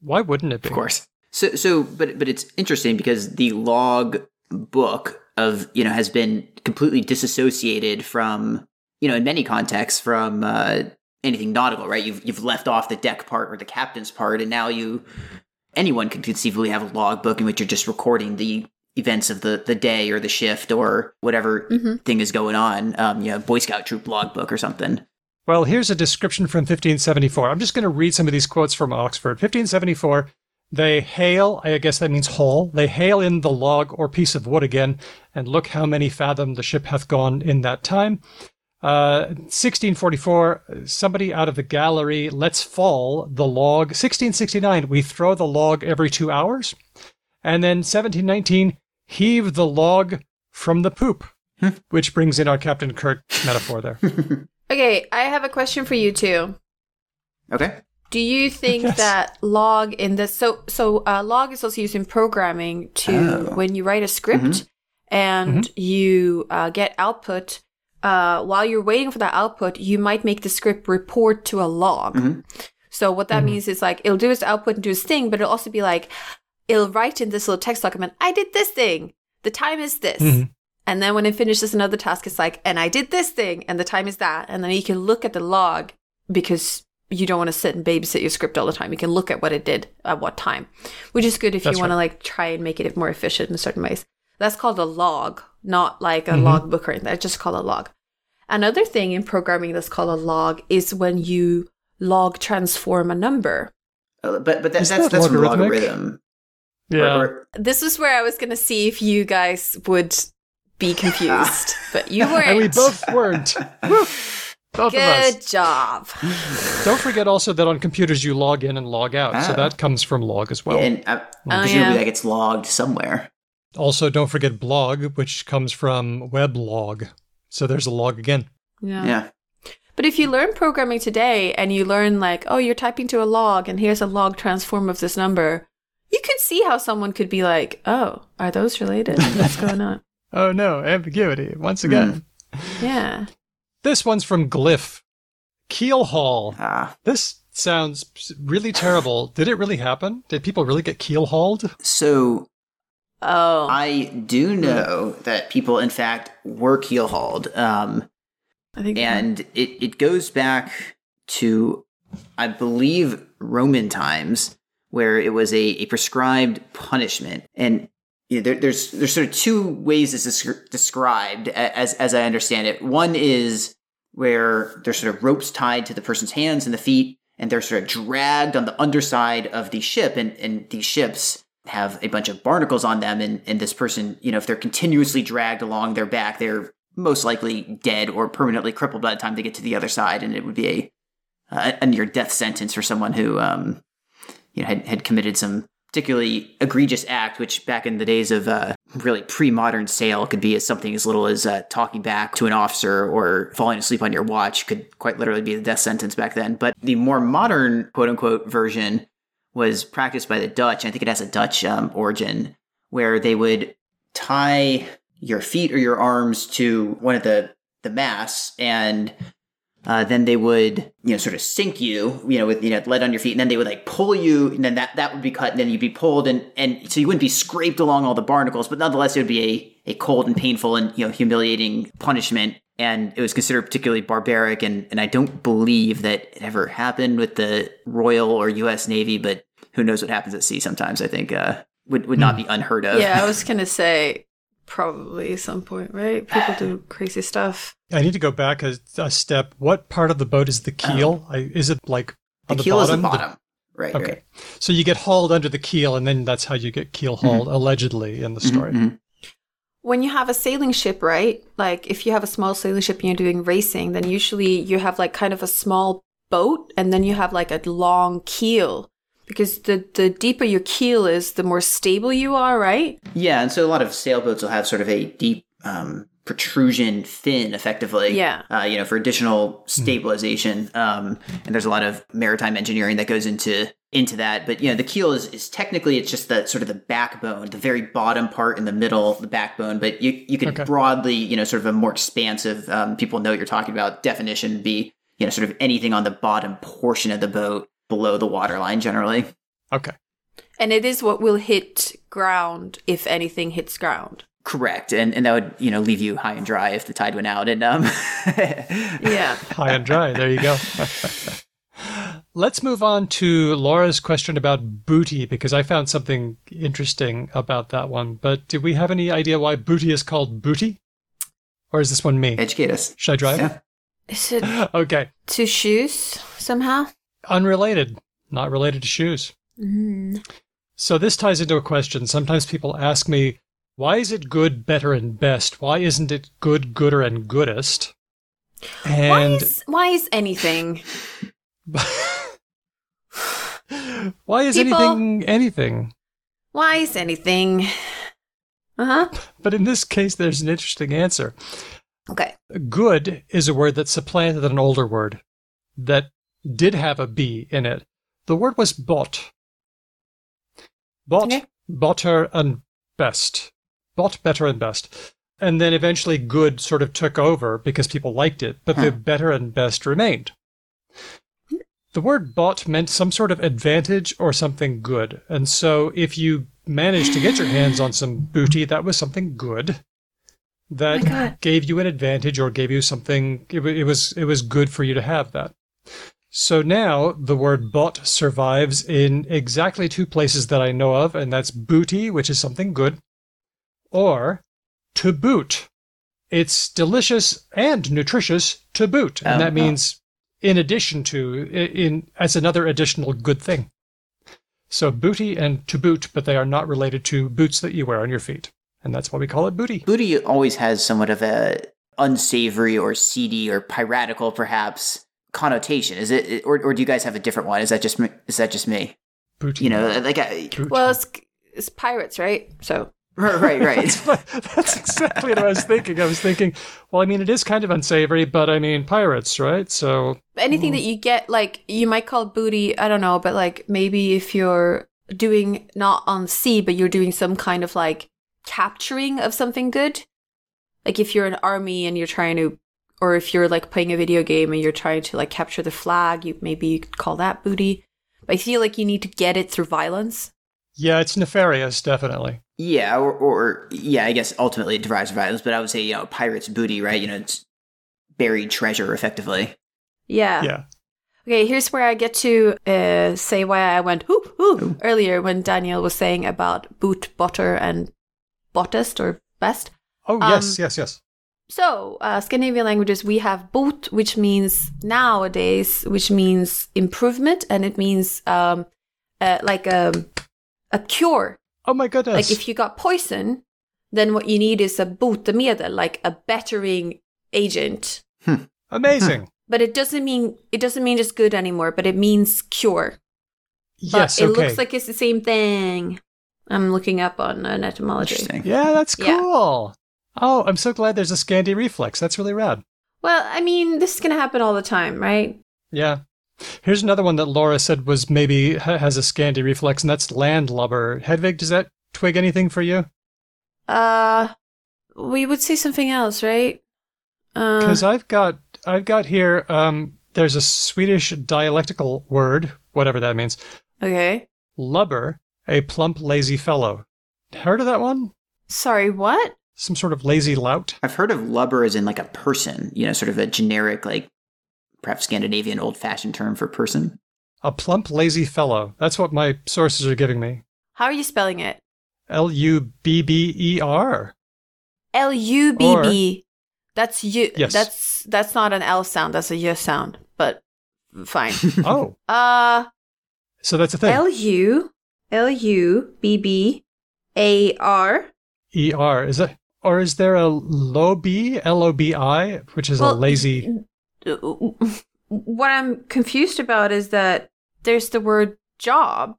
Why wouldn't it be? Of course. So so but but it's interesting because the log book of you know has been completely disassociated from you know in many contexts from uh, anything nautical, right? You've you've left off the deck part or the captain's part, and now you anyone could conceivably have a log book in which you're just recording the events of the the day or the shift or whatever Mhm. thing is going on. Um, you know, Boy Scout troop logbook or something. Well, here's a description from 1574. I'm just going to read some of these quotes from Oxford. 1574, they hail, I guess that means haul, they hail in the log or piece of wood again, and look how many fathom the ship hath gone in that time. Uh, 1644, somebody out of the gallery lets fall the log. 1669, we throw the log every two hours. And then 1719, heave the log from the poop, which brings in our Captain Kirk metaphor there. okay, I have a question for you too. Okay. Do you think Yes. that log in the so so uh, log is also used in programming to Oh. when you write a script Mhm. and you uh, get output. Uh, while you're waiting for that output, you might make the script report to a log. Mhm. So what that Mhm. means is like it'll do its output and do its thing, but it'll also be like it'll write in this little text document, "I did this thing. The time is this." Mhm. And then when it finishes another task, it's like, and I did this thing, and the time is that. And then you can look at the log because you don't want to sit and babysit your script all the time. You can look at what it did at what time, which is good if That's you want to like try and make it more efficient in certain ways. That's called a log, not like a Mhm. logbook or anything. I just call a log. Another thing in programming that's called a log is when you log transform a number. Uh, But but that, Isn't that's that that's from logarithmic? logarithm. Yeah. Or- or- This is where I was going to see if you guys would be confused, but you weren't. and we both weren't. Woo! Both of us. Good job. Don't forget also that on computers you log in and log out, so Ah. that comes from log as well. and uh, Oh, presumably yeah. that gets logged somewhere. Also, don't forget blog, which comes from weblog. So there's a log again. Yeah. Yeah. But if you learn programming today and you learn like, oh, you're typing to a log and here's a log transform of this number, you could see how someone could be like, oh, are those related? What's going on? Oh no, ambiguity once again. Yeah. This one's from Glyph. Keel haul. Ah. This sounds really terrible. Did it really happen? Did people really get keel hauled? So Oh. I do know that people, in fact, were keel hauled. Um, I think. and it, it goes back to, I believe, Roman times, where it was a, a prescribed punishment. And you know, there, there's there's sort of two ways this is described, as as I understand it. One is where there's sort of ropes tied to the person's hands and the feet, and they're sort of dragged on the underside of the ship, and, and these ships have a bunch of barnacles on them, and, and this person, you know, if they're continuously dragged along their back, they're most likely dead or permanently crippled by the time they get to the other side, and it would be a a, near death sentence for someone who um, you know had, had committed some particularly egregious act, which back in the days of uh, really pre-modern sail could be as something as little as uh, talking back to an officer or falling asleep on your watch could quite literally be the death sentence back then. But the more modern quote unquote version was practiced by the Dutch. I think it has a Dutch um, origin where they would tie your feet or your arms to one of the the masts and uh, then they would you know sort of sink you you know with you know lead on your feet and then they would like pull you and then that that would be cut and then you'd be pulled and and so you wouldn't be scraped along all the barnacles but nonetheless it would be a, a cold and painful and you know humiliating punishment and it was considered particularly barbaric and and I don't believe that it ever happened with the Royal or US Navy but who knows what happens at sea sometimes I think uh would would not be unheard of. Yeah, I was going to say probably at some point, right? People do crazy stuff. I need to go back a, a step. What part of the boat is the keel? I, is it like the on the, keel bottom? is the bottom right okay. right So you get hauled under the keel, and then that's how you get keel hauled, allegedly, in the story. Mhm, mhm. When you have a sailing ship, right? Like if you have a small sailing ship and you're doing racing, then usually you have like kind of a small boat and then you have like a long keel. Because the, the deeper your keel is, the more stable you are, right? Yeah, and so a lot of sailboats will have sort of a deep um, protrusion fin, effectively. Yeah. Uh, you know, for additional stabilization. Um, and there's a lot of maritime engineering that goes into into that. But you know, the keel is, is technically it's just the sort of the backbone, the very bottom part in the middle, the backbone. But you you could Okay. broadly, you know, sort of a more expansive. Um, people know what you're talking about. Definition be you know sort of anything on the bottom portion of the boat below the waterline, generally. Okay. And it is what will hit ground if anything hits ground. Correct, and and that would you know leave you high and dry if the tide went out, and um, Yeah. High and dry. There you go. Let's move on to Laura's question about booty because I found something interesting about that one. But do we have any idea why booty is called booty? Or is this one me? educate us. Should I drive? Yeah. Is it Okay. to shoes somehow? Unrelated. Not related to shoes. Mm. So this ties into a question. Sometimes people ask me, why is it good, better, and best? Why isn't it good, gooder, and goodest? Why And is, why is anything? why is People- anything anything? Why is anything? Uh huh. But in this case, there's an interesting answer. Okay. Good is a word that supplanted an older word that did have a B in it. The word was bot. Bot, Okay. better, and best. Bot, better, and best. And then eventually good sort of took over because people liked it, but the better and best remained. The word bot meant some sort of advantage or something good. And so if you managed to get your hands on some booty, that was something good. that gave you an advantage or gave you something. It, it was it was good for you to have that. So now the word bot survives in exactly two places that I know of, and that's booty, which is something good, or to boot. It's delicious and nutritious to boot, and Oh, that oh. means in addition to in as another additional good thing. So booty and to boot, but they are not related to boots that you wear on your feet, and that's why we call it booty. Booty always has somewhat of a unsavory or seedy or piratical, perhaps, connotation. Is it, or, or do you guys have a different one? Is that just me? Is that just me? Booty. You know, like I, Well, it's, it's pirates, right? So right, right, right. That's exactly what I was thinking. I was thinking, well, I mean, it is kind of unsavory, but I mean, pirates, right? So, anything that you get, like you might call booty. I don't know, but like maybe if you're doing not on sea, but you're doing some kind of like capturing of something good. Like if you're an army and you're trying to, or if you're like playing a video game and you're trying to like capture the flag, you maybe you could call that booty. But I feel like you need to get it through violence. yeah, it's nefarious, definitely. Yeah, or, or yeah, I guess ultimately it derives violence, but I would say, you know, pirate's booty, right? You know, it's buried treasure, effectively. Yeah. Yeah. Okay, here's where I get to uh, say why I went ooh, ooh, earlier when Daniel was saying about boot, butter, and bottest or best. Oh, yes, Um, yes, yes. So, uh, Scandinavian languages, we have bot, which means nowadays, which means improvement, and it means um, uh, like a, a cure. Oh, my goodness. Like if you got poison, then what you need is a botemedel, like a bettering agent. Amazing. But it doesn't mean it doesn't mean it's good anymore, but it means cure. But yes, it okay. looks like it's the same thing. I'm looking up on an etymology. Yeah, that's Yeah. cool. Oh, I'm so glad there's a Scandi reflex. That's really rad. Well, I mean, this is going to happen all the time, right? Yeah. Here's another one that Laura said was maybe has a Scandi reflex, and that's landlubber. Hedvig, does that twig anything for you? Uh, we would say something else, right? Uh, Because I've got I've got here um there's a Swedish dialectical word, whatever that means. okay. Lubber, a plump lazy fellow. Heard of that one? Sorry, what? Some sort of lazy lout? I've heard of lubber as in like a person, you know, sort of a generic, like perhaps Scandinavian old fashioned term for person. A plump lazy fellow. That's what my sources are giving me. How are you spelling it? L U B B E R. L U B B. That's you. Yes. That's that's not an L sound. That's a Y sound. But fine. Oh, uh, so that's a thing. L U L U B B A R. E R. Is that or is there a lobi L O B I, which is a lazy What I'm confused about is that there's the word job.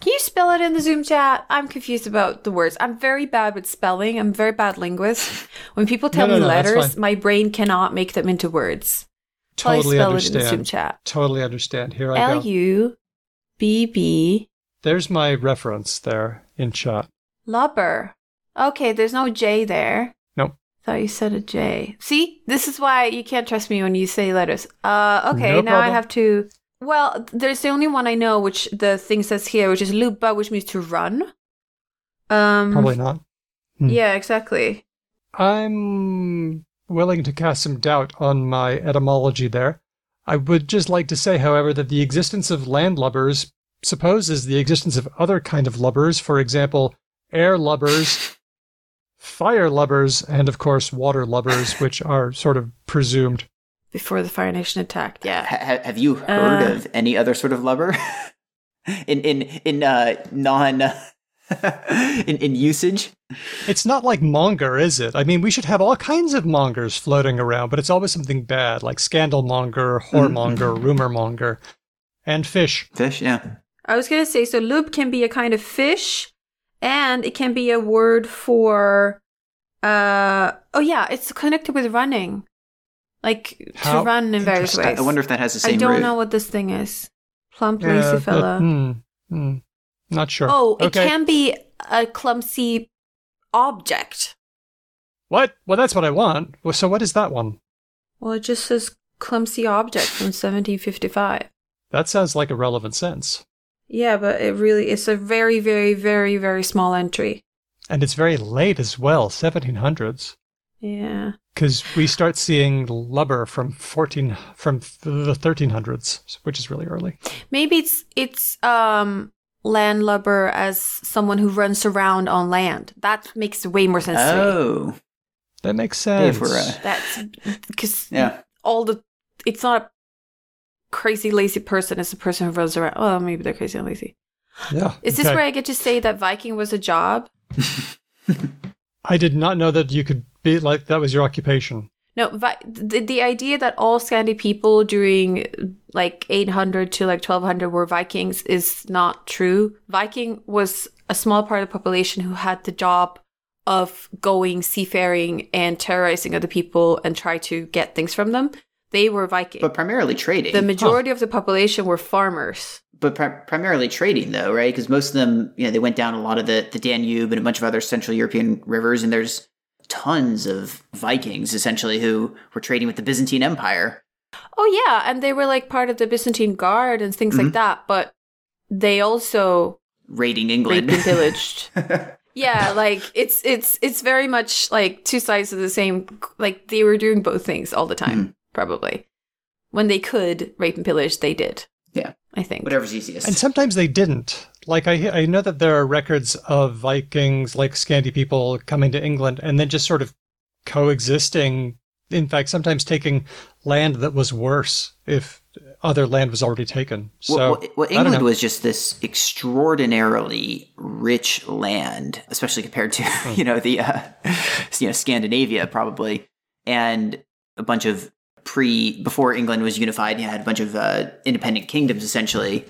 Can you spell it in the Zoom chat? I'm confused about the words. I'm very bad with spelling. I'm a very bad linguist. When people tell No, no, me no, letters, my brain cannot make them into words. So totally I spell it in the Zoom understand. chat. Totally understand. Here I go. L U B B. There's my reference there in chat. lubber. Okay, there's no J there. Nope. Thought you said a J. See, this is why you can't trust me when you say letters. Uh, okay, No now I have to. Well, there's the only one I know, which the thing says here, which is lupa, which means to run. Um, Probably not. Hmm. Yeah, exactly. I'm willing to cast some doubt on my etymology there. I would just like to say, however, that the existence of landlubbers supposes the existence of other kind of lubbers, for example, air lubbers, fire lubbers, and of course water lubbers, which are sort of presumed. Before the Fire Nation attacked. Yeah. Ha- ha- have you heard Uh. of any other sort of lubber in in in uh, non in in usage? It's not like monger, is it? I mean, we should have all kinds of mongers floating around, but it's always something bad, like scandal monger, whoremonger, rumor monger, and fish. Fish, yeah. I was going to say, so lube can be a kind of fish, and it can be a word for, uh, oh yeah, it's connected with running. Like How to run in various ways. I wonder if that has the same I don't root. know what this thing is. Plump lazy but, fella. hmm, hmm, not sure. Oh, it can be a clumsy object. What? Well, that's what I want. Well, so what is that one? Well, it just says clumsy object from 1755. That sounds like a relevant sense. Yeah, but it really it's a very, very, very, very small entry. And it's very late as well, 1700s. Yeah. because we start seeing lubber from 14 from the 1300s, which is really early. Maybe it's it's um land lubber as someone who runs around on land. That makes way more sense to me. Oh, That makes hey, sense. for uh, That's because yeah. all the it's not a crazy lazy person. is the person who runs around. Well, maybe they're crazy and lazy. yeah. Is this where I get to say that Viking was a job? I did not know that you could be like that was your occupation. No, Vi- the, the idea that all Scandi people during like 800 to like 1200 were Vikings is not true. Viking was a small part of the population who had the job of going seafaring and terrorizing other people and try to get things from them. They were Viking. But primarily trading. the majority of the population were farmers. but pri- primarily trading though, right? Because most of them, you know, they went down a lot of the, the Danube and a bunch of other Central European rivers, and there's tons of Vikings essentially who were trading with the Byzantine Empire. Oh yeah, and they were like part of the Byzantine Guard and things like mm-hmm. that, but they also raiding England. raped pillaged. yeah, like it's it's it's very much like two sides of the same. Like they were doing both things all the time, hmm. Probably. When they could rape and pillage, they did. Yeah. I think. Whatever's easiest. And sometimes they didn't. Like I, I know that there are records of Vikings, like Scandi people, coming to England and then just sort of coexisting. In fact, sometimes taking land that was worse if other land was already taken. So well, well, well, England was just this extraordinarily rich land, especially compared to Hmm. you know the uh, you know Scandinavia probably, and a bunch of pre before England was unified, you had a bunch of uh, independent kingdoms essentially,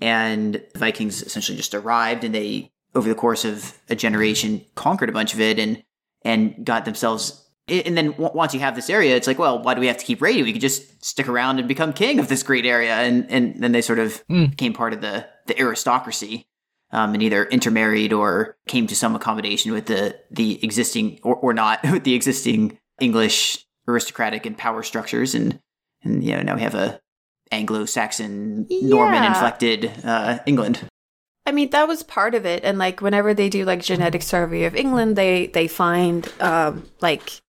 and the Vikings essentially just arrived and they over the course of a generation conquered a bunch of it and and got themselves. And then once you have this area, it's like, well, why do we have to keep raiding? We could just stick around and become king of this great area, and and then they sort of Mm. became part of the the aristocracy, um, and either intermarried or came to some accommodation with the the existing or, or not with the existing English aristocratic and power structures, and and you know now we have a Anglo-Saxon Norman inflected uh, England. I mean, that was part of it. And like whenever they do like genetic survey of England, they they find um like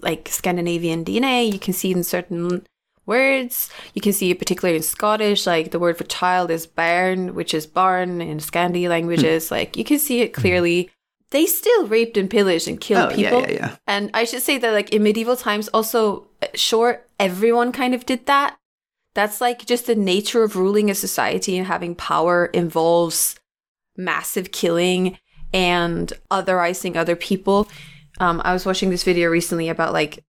like Scandinavian DNA. You can see in certain words. You can see it particularly in Scottish, like the word for child is bairn, which is barn in Scandi languages. Like you can see it clearly. They still raped and pillaged and killed oh people. yeah, yeah, yeah. And I should say that, like, in medieval times, also, uh, sure, everyone kind of did that. That's like just the nature of ruling a society and having power involves massive killing and otherizing other people. Um, I was watching this video recently about like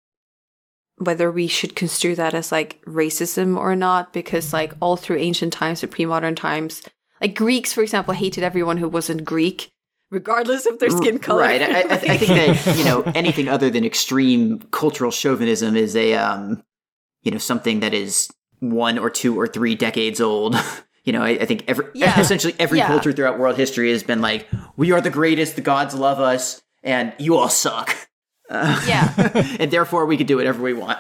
whether we should construe that as like racism or not, because like all through ancient times and pre modern times, like Greeks, for example, hated everyone who wasn't Greek, regardless of their skin color. Right. I, I, I think that you know anything other than extreme cultural chauvinism is a um, you know something that is one or two or three decades old. You know, I, I think every Yeah. essentially every Yeah. culture throughout world history has been like, "We are the greatest. The gods love us, and you all suck." Uh, Yeah. and therefore we can do whatever we want.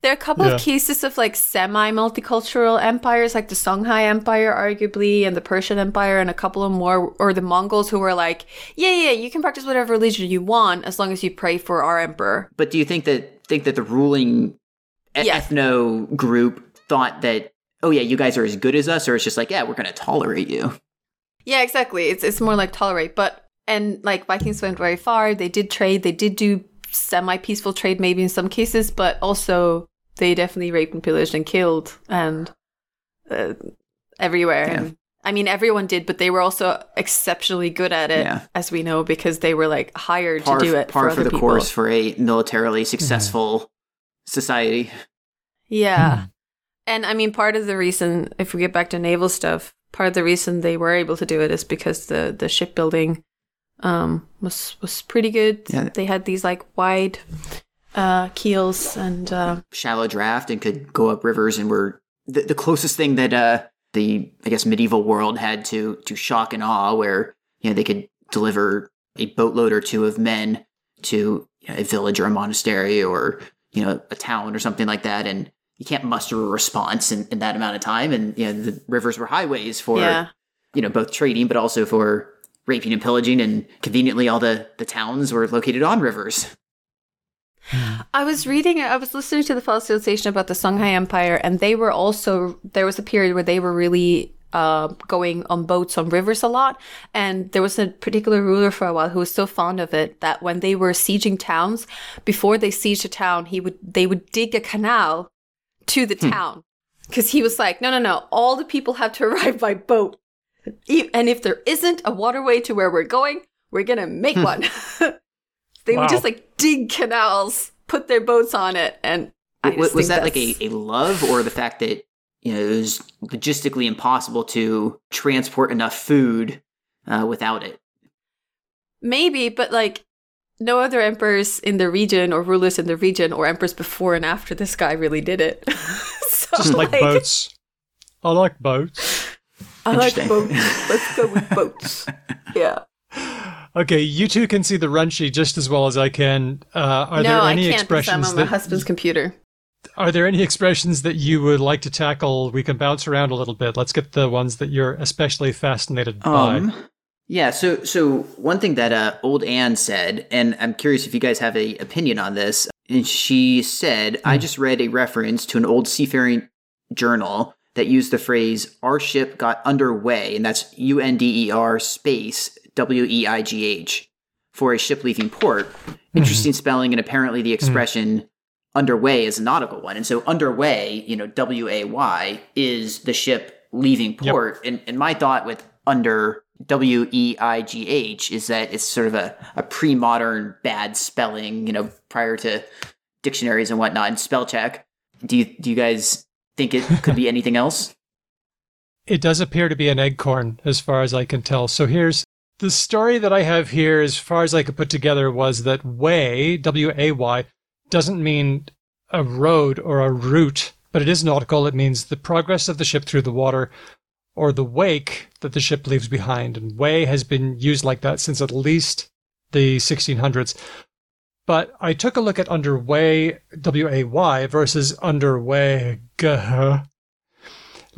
There are a couple Yeah. of cases of like semi multicultural empires, like the Songhai Empire, arguably, and the Persian Empire, and a couple of more, or the Mongols who were like, yeah, yeah, you can practice whatever religion you want as long as you pray for our emperor. but do you think that think that the ruling e- Yeah. ethno group thought that, oh yeah, you guys are as good as us, or it's just like, yeah, we're going to tolerate you? Yeah, exactly. It's it's more like tolerate, but and like Vikings went very far. They did trade. They did do semi peaceful trade, maybe in some cases, but also they definitely raped and pillaged and killed and uh, everywhere. Yeah. And, I mean, everyone did, but they were also exceptionally good at it, Yeah. as we know, because they were like hired par, to do it par for, for, the people. course for a militarily successful society. Yeah. And I mean, part of the reason, if we get back to naval stuff, part of the reason they were able to do it is because the, the shipbuilding um, was was pretty good. Yeah. They had these like wide uh, keels and uh, Shallow draft and could go up rivers and were the, the closest thing that uh, the I guess medieval world had to to shock and awe, where you know they could deliver a boatload or two of men to you know, a village or a monastery or you know a town or something like that, and you can't muster a response in, in that amount of time. And you know the rivers were highways for yeah, you know both trading but also for raping and pillaging. And conveniently all the the towns were located on rivers I was reading, I was listening to the Fall of Civilizations about the Songhai Empire, and they were also, there was a period where they were really uh, going on boats on rivers a lot. And there was a particular ruler for a while who was so fond of it that when they were sieging towns, before they sieged a town, he would, they would dig a canal to the town. Cause he was like, no, no, no, all the people have to arrive by boat. And if there isn't a waterway to where we're going, we're gonna make one. they Wow. would just like dig canals, put their boats on it, and I W- just was think that like a, a love or the fact that you know it was logistically impossible to transport enough food uh, without it? maybe, but like no other emperors in the region or rulers in the region or emperors before and after this guy really did it. so Just like boats. I like boats. I like boats. Let's go with boats. Yeah. Okay, you two can see the run sheet just as well as I can. Uh, are no, there I any can't because I'm expressions on my that husband's computer. are there any expressions that you would like to tackle? We can bounce around a little bit. Let's get the ones that you're especially fascinated by. Um, yeah. So, so one thing that uh, old Anne said, and I'm curious if you guys have a opinion on this. And she said, "I just read a reference to an old seafaring journal that used the phrase "our ship got underway," and that's U N D E R space W E I G H for a ship leaving port. Interesting mm-hmm. spelling, and apparently the mm. expression underway is a nautical one. And so underway, you know, W A Y is the ship leaving Yep. port. And, and my thought with under W E I G H is that it's sort of a, a pre modern bad spelling, you know, prior to dictionaries and whatnot and spell check. Do you do you guys think it could be anything else? It does appear to be an eggcorn, as far as I can tell. So here's the story that I have here, as far as I could put together, was that way, W A Y, doesn't mean a road or a route, but it is nautical. It means the progress of the ship through the water or the wake that the ship leaves behind. And way has been used like that since at least the 1600s. But I took a look at underway, W A Y, versus underway, gah.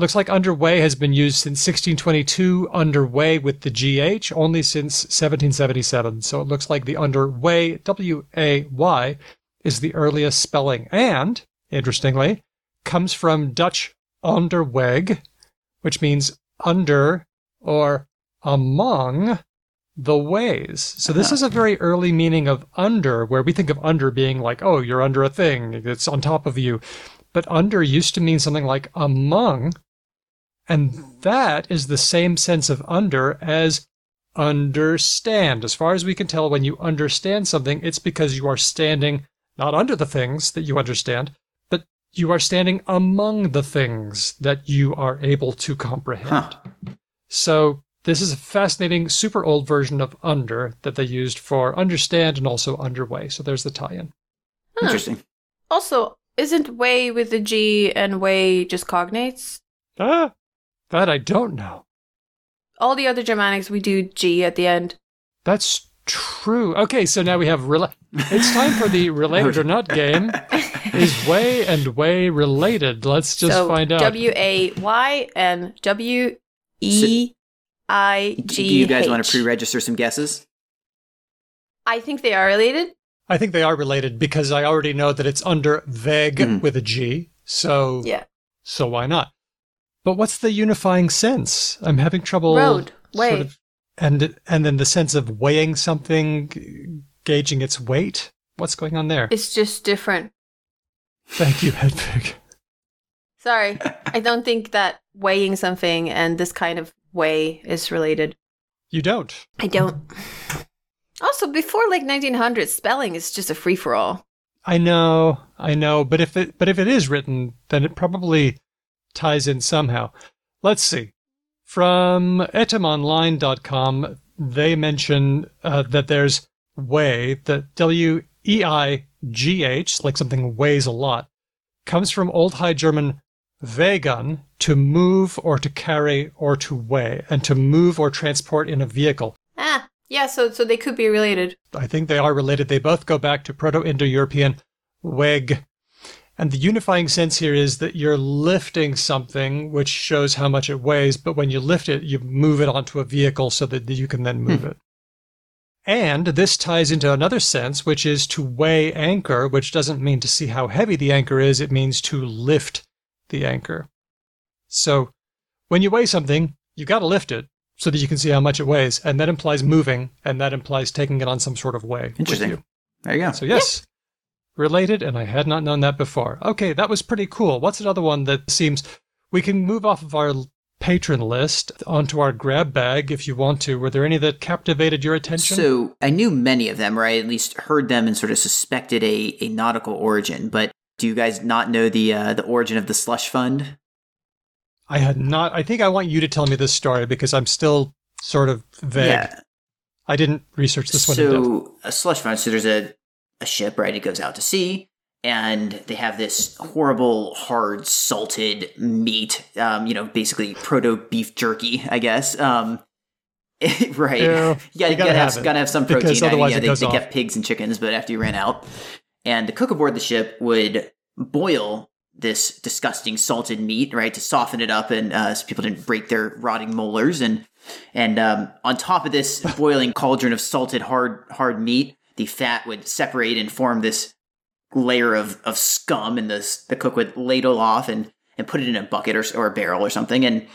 Looks like underway has been used since 1622, underway with the GH only since 1777. So it looks like the underway, W A Y, is the earliest spelling. And, interestingly, comes from Dutch onderweg, which means under or among the ways. So this uh-huh. is a very early meaning of under, where we think of under being like, oh, you're under a thing, it's on top of you. But under used to mean something like among, and that is the same sense of under as understand. As far as we can tell, when you understand something, it's because you are standing not under the things that you understand, but you are standing among the things that you are able to comprehend. Huh. So this is a fascinating, super old version of under that they used for understand and also underway. So there's the tie-in. Huh. Interesting. Also, isn't way with the G and way just cognates? Ah, that I don't know. All the other Germanics, we do G at the end. That's true. Okay, so now we have rela- It's time for the related or not game. Is way and way related? Let's just so find out. W A Y and W E I Do you guys want to pre-register some guesses? I think they are related. I think they are related because I already know that it's under veg Mhm. with a G. So Yeah. so why not? But what's the unifying sense? I'm having trouble Road, sort way. of- and and then the sense of weighing something, gauging its weight. What's going on there? It's just different. Thank you, Hedvig. Sorry. I don't think that weighing something and this kind of way is related. You don't. I don't. Also, before like 1900, spelling is just a free for all. I know, I know, but if it but if it is written, then it probably ties in somehow. Let's see. From etymonline.com, they mention uh, that there's way, that W E I G H, like something weighs a lot, comes from Old High German wegan, to move or to carry or to weigh, and to move or transport in a vehicle. Ah, yeah, so so they could be related. I think they are related. They both go back to Proto Indo European weg. And the unifying sense here is that you're lifting something which shows how much it weighs, but when you lift it, you move it onto a vehicle so that you can then move hmm. it. And this ties into another sense, which is to weigh anchor, which doesn't mean to see how heavy the anchor is, it means to lift the anchor. So when you weigh something, you've got to lift it so that you can see how much it weighs, and that implies moving, and that implies taking it on some sort of way. with Interesting. you. There you go. So yes, related, and I had not known that before. Okay, that was pretty cool. What's another one that seems we can move off of our patron list onto our grab bag if you want to. Were there any that captivated your attention? So I knew many of them, or I at least heard them and sort of suspected a, a nautical origin. But do you guys not know the uh, the origin of the slush fund? I had not. I think I want you to tell me this story because I'm still sort of vague. Yeah. I didn't research this one. So a slush fund. So there's a a ship, right? It goes out to sea, and they have this horrible, hard, salted meat. Um, you know, basically proto beef jerky, I guess. Um, right. Yeah, You gotta, You gotta gotta have, have gotta have some because protein. I mean, otherwise yeah, they, they kept pigs and chickens, but after you ran out, and the cook aboard the ship would boil this disgusting salted meat, right, to soften it up, and uh, so people didn't break their rotting molars. And and um, on top of this boiling cauldron of salted hard hard meat, the fat would separate and form this layer of, of scum, and the the cook would ladle off and and put it in a bucket or, or a barrel or something, and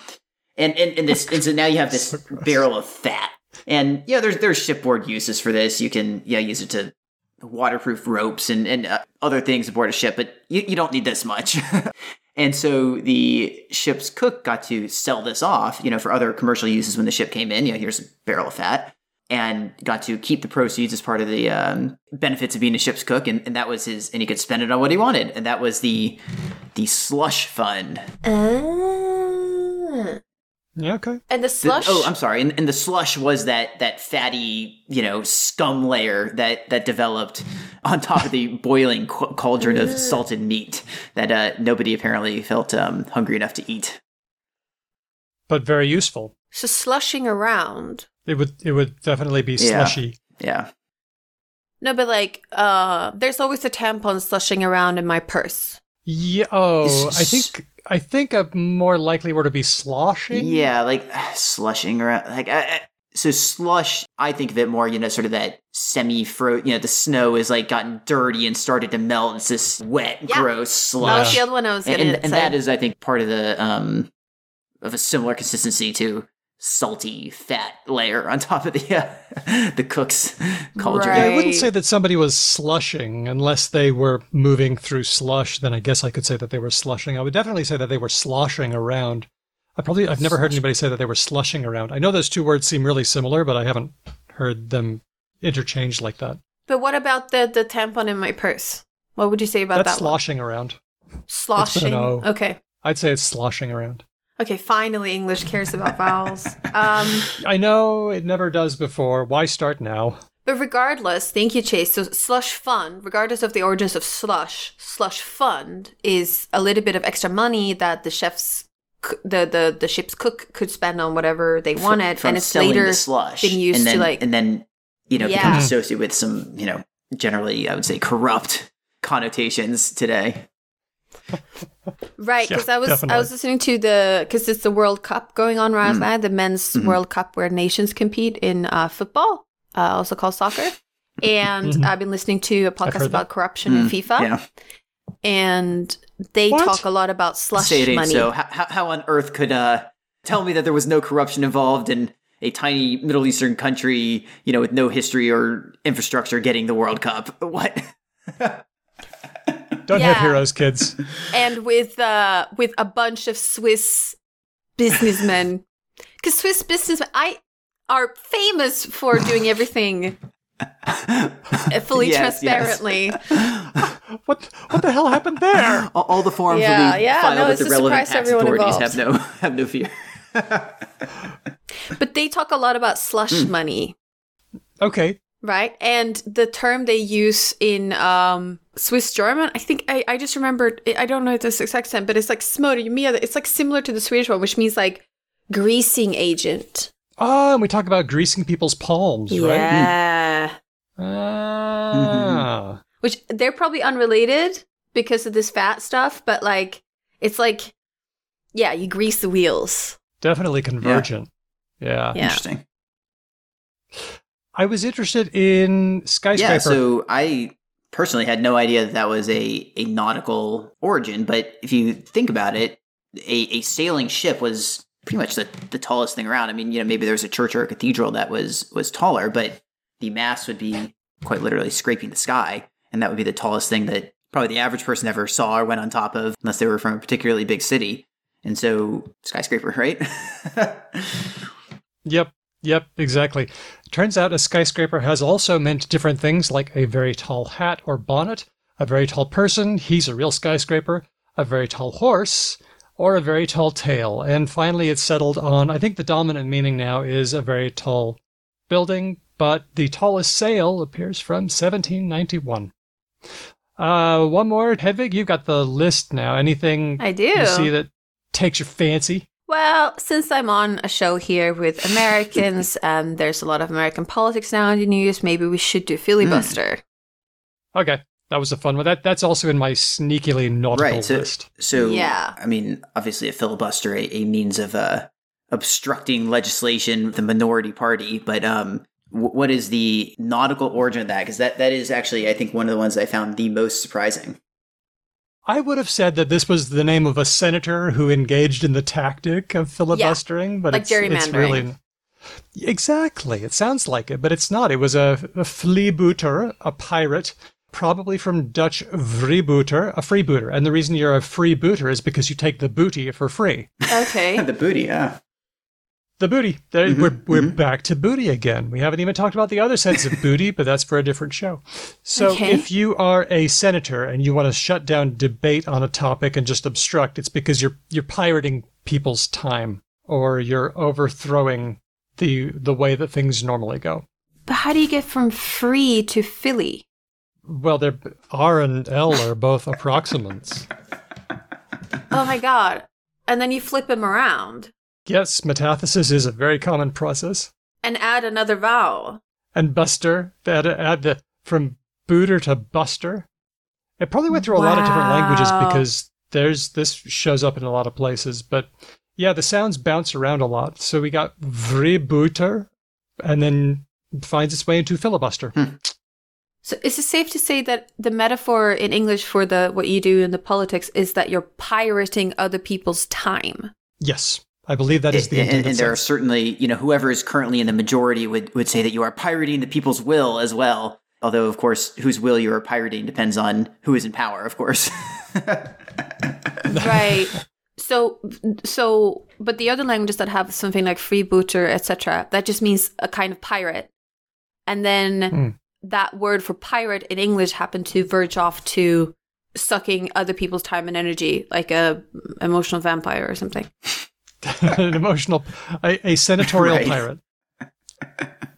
and and, and this and so now you have this So barrel of fat. And yeah, there's there's shipboard uses for this. You can yeah use it to waterproof ropes and and uh, other things aboard a ship, but you, you don't need this much. and so the ship's cook got to sell this off, you know, for other commercial uses when the ship came in. You know, here's a barrel of fat, and got to keep the proceeds as part of the um, benefits of being a ship's cook, and, and that was his, and he could spend it on what he wanted, and that was the the slush fund. Ah. Yeah, okay. And the The- slush. oh, I'm sorry. And, and the slush was that that fatty, you know, scum layer that that developed on top of the boiling ca- cauldron of salted meat that uh, nobody apparently felt um, hungry enough to eat. But very useful. so slushing around. It would it would definitely be Yeah. slushy. Yeah. No, but like, uh, there's always a tampon slushing around in my purse. Yeah. Oh, I think I think a more likely word to be sloshing. Yeah, like slushing around. Like I, I- so, slush. I think of it more, you know, sort of that semi-fro. You know, the snow is like gotten dirty and started to melt. It's this wet, Yeah. gross That was slush. the other one I was and, getting and, and that is i think part of the um of a similar consistency to salty fat layer on top of the uh, the cook's cauldron Right. I wouldn't say that somebody was slushing unless they were moving through slush. Then I guess I could say that they were slushing. I would definitely say that they were sloshing around. I probably I've never heard anybody say that they were slushing around. I know those two words seem really similar, but I haven't heard them interchanged like that. But what about the the tampon in my purse? What would you say about That's that? one? sloshing around. Sloshing. no. Okay. I'd say it's sloshing around. Okay. Finally, English cares about vowels. Um, I know it never does before. Why start now? but regardless, thank you, Chase. So slush fund, regardless of the origins of slush, slush fund is a little bit of extra money that the chefs, the the the ship's cook could spend on whatever they wanted, from and it's later the slush been used and then, to like and then you know Yeah. becomes associated with some you know generally i would say corrupt connotations today Right, Yeah, because I was I was listening to the because it's the World Cup going on right now, the men's Mhm. World Cup where nations compete in uh, football, uh, also called soccer. And Mhm. I've been listening to a podcast about that. corruption in Mm, FIFA, yeah and they What? talk a lot about slush say it money. so how, how, how on earth could uh tell me that there was no corruption involved in a tiny middle eastern country you know with no history or infrastructure getting the world cup what Don't Yeah. have heroes, kids. and with uh, with a bunch of Swiss businessmen, because Swiss businessmen I are famous for doing everything fully Yes, yes. transparently. What what the hell happened there? all, all the forms Yeah, will be yeah, filed no, with the relevant tax to everyone authorities have no have no fear But they talk a lot about slush money, Okay. Right? And the term they use in um, Swiss German, I think I, I just remembered, I don't know if this exact accent, but it's like smörjmedel. It's like similar to the Swedish one, which means like greasing agent. Oh, and we talk about greasing people's palms, right? Yeah. Ah. Which they're probably unrelated because of this fat stuff, but like, it's like, yeah, you grease the wheels. Definitely convergent. Yeah. Yeah. interesting I was interested in skyscraper. Yeah, so I personally had no idea that that was a, a nautical origin, but if you think about it, a, a sailing ship was pretty much the, the tallest thing around. I mean, you know, maybe there was a church or a cathedral that was was taller, but the mast would be quite literally scraping the sky, and that would be the tallest thing that probably the average person ever saw or went on top of, unless they were from a particularly big city. And so, skyscraper, right? yep, yep, exactly. Turns out a skyscraper has also meant different things, like a very tall hat or bonnet, a very tall person, he's a real skyscraper, a very tall horse, or a very tall tail. And finally, it's settled on, I think the dominant meaning now is a very tall building, but the tallest sail appears from 1791. Uh, one more, Hedvig. You've got the list now. Anything I do. you see that takes your fancy? Well, since I'm on a show here with Americans and there's a lot of American politics now in the news, maybe we should do filibuster. Okay, that was a fun one. That that's also in my sneakily nautical right. So, list. so Yeah. I mean, obviously, a filibuster a, a means of uh, obstructing legislation, the minority party. But um, w- what is the nautical origin of that? Because that that is actually, I think, one of the ones I found the most surprising. I would have said that this was the name of a senator who engaged in the tactic of filibustering, but like it's, it's really exactly. It sounds like it, but it's not. It was a, a freebooter, a pirate, probably from Dutch vrijbooter, a freebooter. And the reason you're a freebooter is because you take the booty for free. Okay. the booty, yeah. The booty. There, Mhm, we're we're mhm. back to booty again. We haven't even talked about the other sense of booty, but that's for a different show. So Okay. if you are a senator and you want to shut down debate on a topic and just obstruct, it's because you're you're pirating people's time or you're overthrowing the the way that things normally go. but how do you get from free to Philly? Well, they're R and L are both approximants. Oh my god. And then you flip them around Yes, metathesis is a very common process. and add another vowel. and Buster. They had to add the from Booter to Buster. It probably went through a lot of different languages because there's this shows up in a lot of places. But yeah, the sounds bounce around a lot. So we got Vribooter and then finds its way into filibuster. Hmm. So is it safe to say that the metaphor in English for the what you do in the politics is that you're pirating other people's time? Yes, I believe that is the and, intended and there are certainly, you know, whoever is currently in the majority would, would say that you are pirating the people's will as well. Although, of course, whose will you are pirating depends on who is in power, of course. right. So so but the other languages that have something like freebooter, etc., that just means a kind of pirate. And then Hmm. that word for pirate in English happened to verge off to sucking other people's time and energy, like a emotional vampire or something. An emotional, a, a senatorial Right. pirate.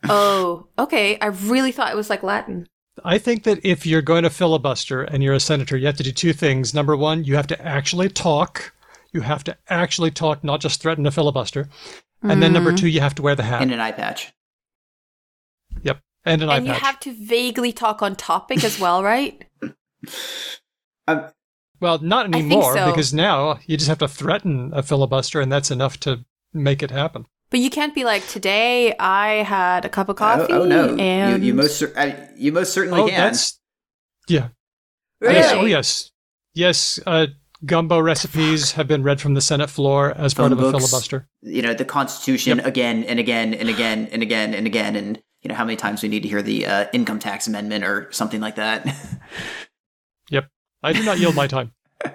Oh, okay. I really thought it was like Latin. I think that if you're going to filibuster and you're a senator, you have to do two things. Number one, you have to actually talk. You have to actually talk, not just threaten to filibuster. And then number Mhm. two, you have to wear the hat. and an eye patch. yep. And an eye patch. And you have to vaguely talk on topic as well, right? Um, well, not anymore so. because now you just have to threaten a filibuster and that's enough to make it happen. But you can't be like, today I had a cup of coffee. oh, oh, no, and you, you most cer- I, you most certainly oh, can. that's yeah. really? Yes, oh, yes. Yes, uh, gumbo recipes have been read from the Senate floor as part Phone of a filibuster. You know the Constitution Yep. again and again and again and again and again, and you know how many times we need to hear the uh, income tax amendment or something like that. Yep. I do not yield my time.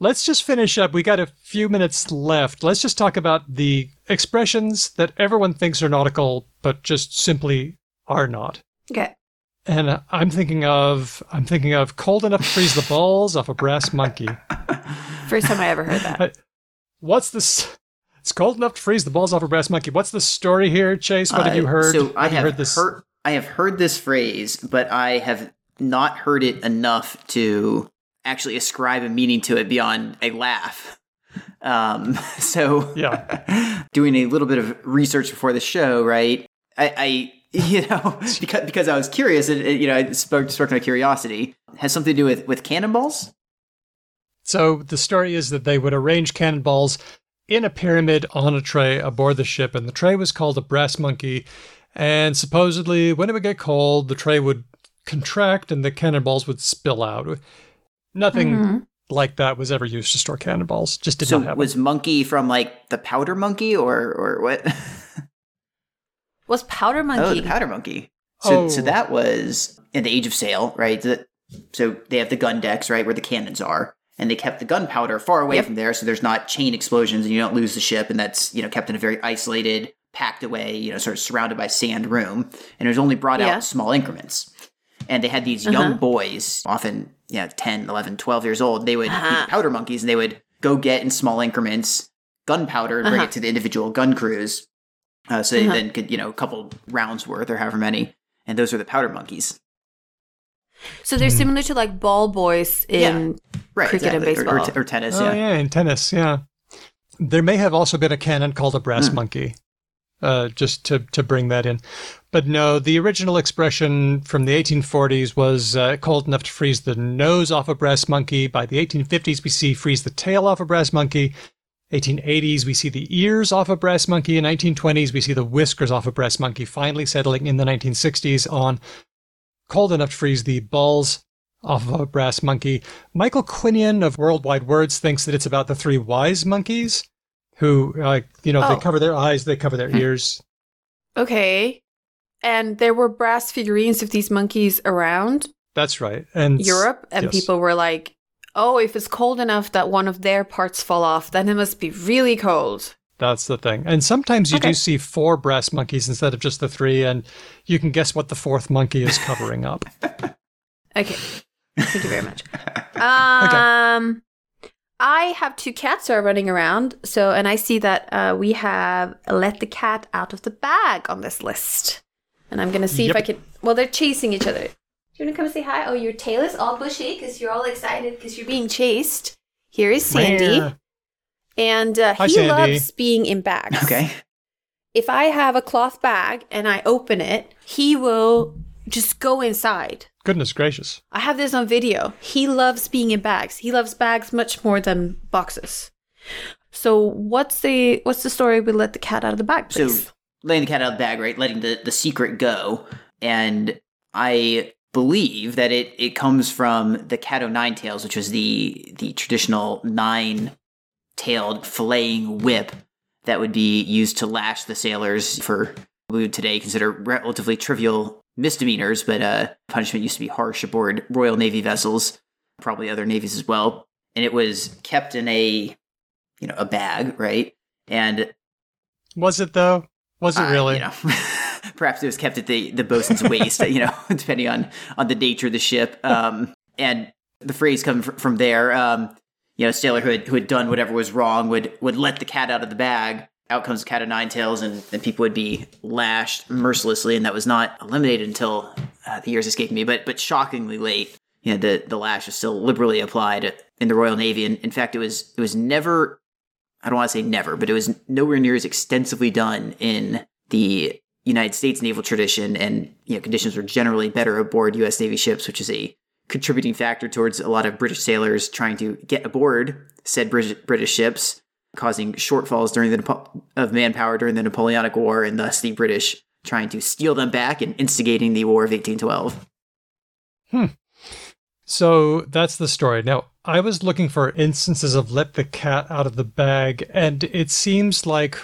Let's just finish up. We got a few minutes left. Let's just talk about the expressions that everyone thinks are nautical, but just simply are not. Okay. And uh, I'm thinking of I'm thinking of cold enough to freeze the balls off a brass monkey. First time I ever heard that. Uh, What's this? It's cold enough to freeze the balls off a brass monkey. What's the story here, Chase? What have you Uh, heard? So I you have heard this. heard I have heard this phrase, but I have not heard it enough to actually ascribe a meaning to it beyond a laugh. Um, so Yeah. doing a little bit of research before the show, right? I, I you know, because because I was curious, and it, you know, it sparked, sparked my curiosity. Has something to do with with cannonballs? So the story is that they would arrange cannonballs in a pyramid on a tray aboard the ship, and the tray was called a brass monkey. And supposedly, when it would get cold, the tray would contract and the cannonballs would spill out. Nothing Mhm. like that was ever used to store cannonballs. Just did so not happen. was monkey from like the powder monkey or or what? Was Powder monkey? oh, Monkey? the powder monkey. So so Oh. that was in the Age of Sail, right? So they have the gun decks, right, where the cannons are, and they kept the gunpowder far away Yep. from there, so there's not chain explosions and you don't lose the ship, and that's you know kept in a very isolated, packed away, you know, sort of surrounded by sand room, and it was only brought out in small increments. And they had these Uh-huh. young boys, often yeah, 10, 11, 12 years old. They would Uh-huh. be powder monkeys, and they would go get in small increments gunpowder and bring Uh-huh. it to the individual gun crews. Uh, so they Uh-huh. then could, you know, a couple rounds worth or however many. And those are the powder monkeys. So they're Hmm. similar to like ball boys in Right. Cricket and exactly. Or- Or, baseball. or tennis, oh, yeah. yeah, in tennis, yeah. There may have also been a cannon called a brass Hmm. monkey, uh, just to, to bring that in. But no, the original expression from the 1840s was uh, cold enough to freeze the nose off a brass monkey. By the 1850s, we see freeze the tail off a brass monkey. 1880s, we see the ears off a brass monkey. In 1920s, we see the whiskers off a brass monkey, finally settling in the 1960s on cold enough to freeze the balls off of a brass monkey. Michael Quinion of Worldwide Words thinks that it's about the three wise monkeys who, uh, you know, Oh. they cover their eyes, they cover their ears. okay, and there were brass figurines of these monkeys around That's right. And Europe, and yes. people were like, "Oh, if it's cold enough that one of their parts fall off, then it must be really cold." That's the thing. And sometimes you Okay. do see four brass monkeys instead of just the three, and you can guess what the fourth monkey is covering up. Okay, thank you very much. Um, I have two cats who are running around. So, and I see that uh, we have let the cat out of the bag on this list, and I'm gonna see if I can. Well, they're chasing each other. Do you want to come say hi? Oh, your tail is all bushy because you're all excited because you're being chased. Here is Sandy, Meow. and uh, Hi, he Sandy. loves being in bags. Okay. If I have a cloth bag and I open it, he will just go inside. Goodness gracious. I have this on video. He loves being in bags. He loves bags much more than boxes. So what's the what's the story we let the cat out of the bag, please? So please? letting the cat out of the bag, right? Letting the, the secret go. And I believe that it, it comes from the cat o' nine tails, which was the the traditional nine tailed filleting whip that would be used to lash the sailors for what we would today consider relatively trivial misdemeanors, but uh, punishment used to be harsh aboard Royal Navy vessels, probably other navies as well. And it was kept in a you know a bag, right? And Was it though? Was it uh, really? you know, perhaps it was kept at the the bosun's waist, you know, depending on on the nature of the ship. Um, and the phrase coming fr- from there, um, you know, sailor who had, who had done whatever was wrong would would let the cat out of the bag. Out comes the cat of nine tails, and then people would be lashed mercilessly, and that was not eliminated until uh, the years escaped me, but but shockingly late. You know, the the lash is still liberally applied in the Royal Navy, and in fact, it was it was never I don't want to say never, but it was nowhere near as extensively done in the United States naval tradition, and you know conditions were generally better aboard U.S. Navy ships, which is a contributing factor towards a lot of British sailors trying to get aboard said British ships, causing shortfalls during the of manpower during the Napoleonic War, and thus the British trying to steal them back and instigating the War of 1812. Hmm. So that's the story. Now, I was looking for instances of let the cat out of the bag, and it seems like,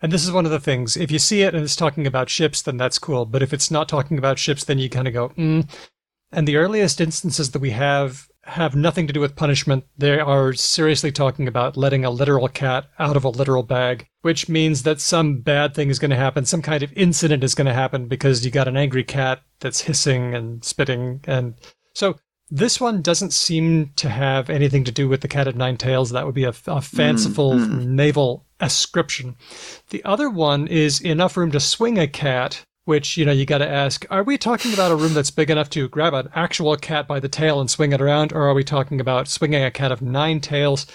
and this is one of the things, if you see it and it's talking about ships, then that's cool. But if it's not talking about ships, then you kind of go, mm. And the earliest instances that we have have nothing to do with punishment. They are seriously talking about letting a literal cat out of a literal bag, which means that some bad thing is going to happen, some kind of incident is going to happen because you got an angry cat that's hissing and spitting. And so this one doesn't seem to have anything to do with the cat of nine tails. That would be a, a mm-hmm. fanciful mm-hmm. naval ascription. The other one is enough room to swing a cat, which, you know, you got to ask, are we talking about a room that's big enough to grab an actual cat by the tail and swing it around, or are we talking about swinging a cat of nine tails?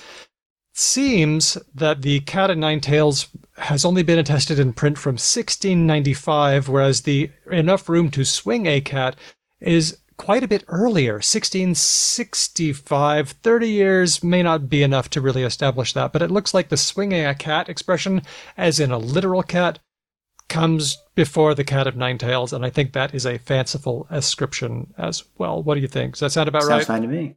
Seems that the cat of nine tails has only been attested in print from 1695, whereas the enough room to swing a cat is quite a bit earlier 1665 30 years may not be enough to really establish that but it looks like the swinging a cat expression as in a literal cat comes before the cat of nine tails, and I think that is a fanciful ascription as well. What do you think? Does that sound about Sounds right? fine to me.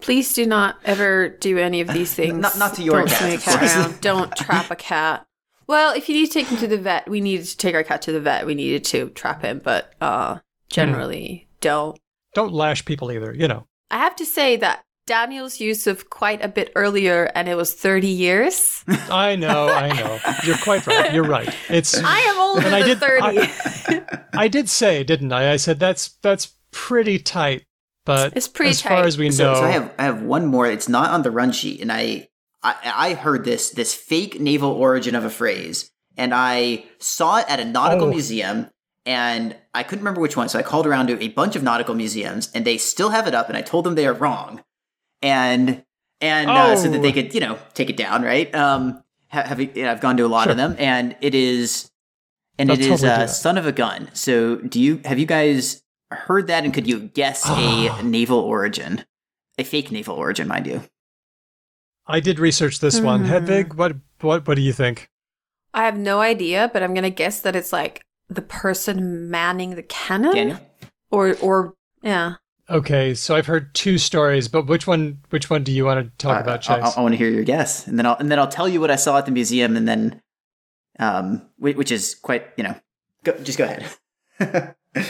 Please do not ever do any of these things. Not- not to your Don't cat, swing a of cat around. Don't trap a cat. Well, if you need to take him to the vet, we needed to take our cat to the vet. We needed to trap him, but uh, generally don't. Don't lash people either, you know. I have to say that Daniel's use of quite a bit earlier, and it was 30 years. I know, I know. You're quite right. You're right. It's I am older And I than did- 30. I did say, didn't I? I said that's that's pretty tight. But It's pretty as far as we know, So, so I have I have one more. It's not on the run sheet, and I, I I heard this this fake naval origin of a phrase, and I saw it at a nautical Oh. museum, and I couldn't remember which one. So I called around to a bunch of nautical museums, and they still have it up, and I told them they are wrong, and and uh, so that Oh. they could you know take it down, right? Um, ha- have you know, I've gone to a lot of them, and it is, and I'll it is totally do uh, son of a gun. So do you have you guys heard that, and could you guess a naval origin? A fake naval origin, mind you. I did research this one. Hmm. Hedvig, what what what do you think? I have no idea, but I'm going to guess that it's like the person manning the cannon? Daniel? Or, or, yeah. Okay, so I've heard two stories, but which one which one do you want to talk Uh, about, I, Chase? I, want to hear your guess, and then I'll and then I'll tell you what I saw at the museum, and then, um, which is quite you know, go, just go ahead.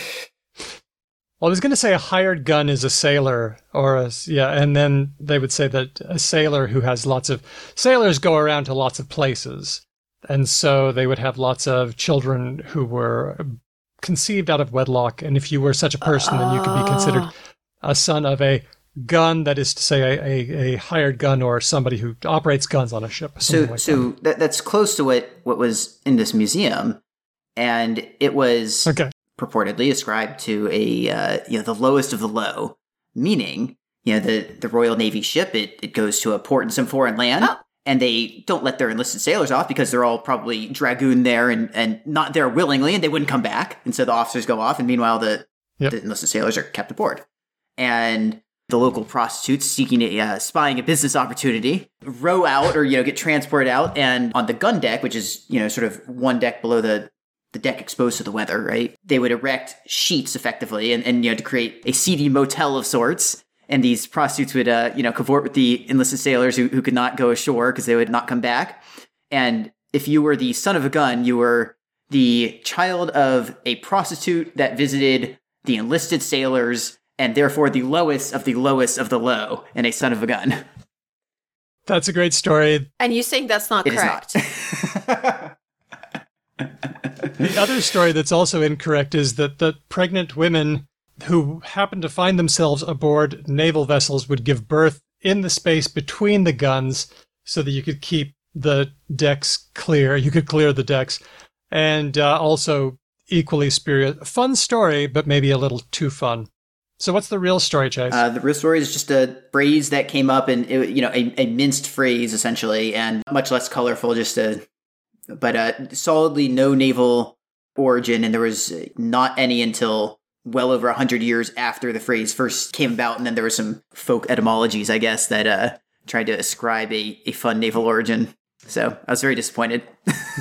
Well, I was going to say a hired gun is a sailor, or a, yeah, and then they would say that a sailor who has lots of sailors go around to lots of places, and so they would have lots of children who were conceived out of wedlock, and if you were such a person, then you could be considered Oh. A son of a gun, that is to say, a, a, a hired gun or somebody who operates guns on a ship. so like so that, that's close to what what was in this museum, and it was okay, purportedly ascribed to a uh, you know the lowest of the low, meaning you know the the Royal Navy ship it it goes to a port in some foreign land. Oh. And they don't let their enlisted sailors off because they're all probably dragoon there and, and not there willingly, and they wouldn't come back. And so the officers go off, and meanwhile the, Yep. the enlisted sailors are kept aboard. And the local prostitutes seeking a uh, spying a business opportunity row out or you know get transported out, and on the gun deck, which is you know sort of one deck below the the deck exposed to the weather, right? They would erect sheets effectively and, and you know, to create a seedy motel of sorts. And these prostitutes would, uh, you know, cavort with the enlisted sailors who, who could not go ashore because they would not come back. And if you were the son of a gun, you were the child of a prostitute that visited the enlisted sailors and therefore the lowest of the lowest of the low and a son of a gun. that's a great story. And you saying that's not It is correct? not. The other story that's also incorrect is that the pregnant women who happened to find themselves aboard naval vessels would give birth in the space between the guns so that you could keep the decks clear. You could clear the decks. And uh, also, equally spurious. Fun story, but maybe a little too fun. So, what's the real story, Chase? Uh, the real story is just a phrase that came up, and it, you know, a, a minced phrase essentially, and much less colorful. Just a, but uh, solidly no naval origin, and there was not any until well over a hundred years after the phrase first came about, and then there were some folk etymologies, I guess, that uh, tried to ascribe a, a fun naval origin. So I was very disappointed.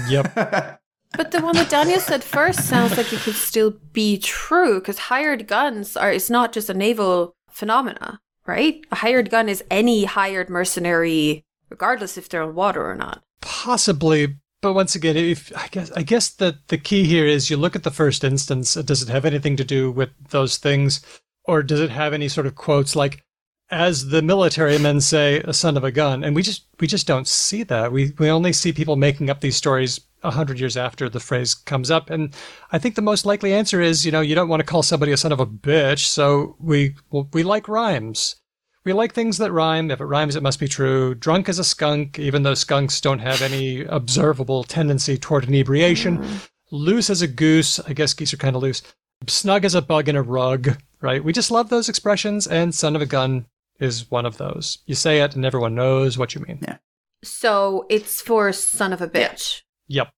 yep. But the one that Daniel said first sounds like it could still be true because hired guns are it's not just a naval phenomena, right? A hired gun is any hired mercenary, regardless if they're on water or not. Possibly, but once again, if I guess I guess that the key here is you look at the first instance. Uh, does it have anything to do with those things, or does it have any sort of quotes like, "As the military men say, a son of a gun"? And we just we just don't see that. We we only see people making up these stories a hundred years after the phrase comes up. And I think the most likely answer is, you know, you don't want to call somebody a son of a bitch, so we well, we like rhymes. We like things that rhyme. If it rhymes, it must be true. Drunk as a skunk, even though skunks don't have any observable tendency toward inebriation. Loose as a goose. I guess geese are kind of loose. Snug as a bug in a rug, right? We just love those expressions, and son of a gun is one of those. You say it, and everyone knows what you mean. Yeah. So it's for son of a bitch. Yep,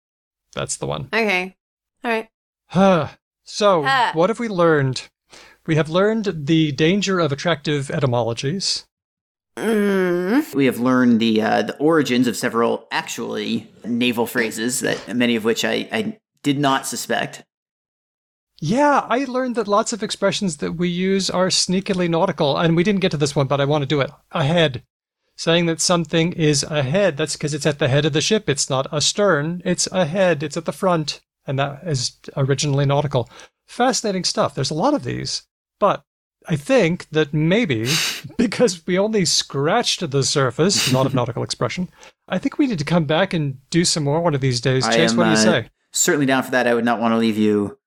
that's the one. Okay. All right. so, Ah. what have we learned? We have learned the danger of attractive etymologies. We have learned the uh, the origins of several actually naval phrases that many of which I, I did not suspect. Yeah, I learned that lots of expressions that we use are sneakily nautical, and we didn't get to this one, but I want to do it. Ahead. Saying that something is ahead, that's because it's at the head of the ship. It's not astern, it's ahead, it's at the front. And that is originally nautical. Fascinating stuff. There's a lot of these. But I think that maybe because we only scratched the surface, not of nautical expression, I think we need to come back and do some more one of these days. Chase, am, what do you uh, say? Certainly down for that. I would not want to leave you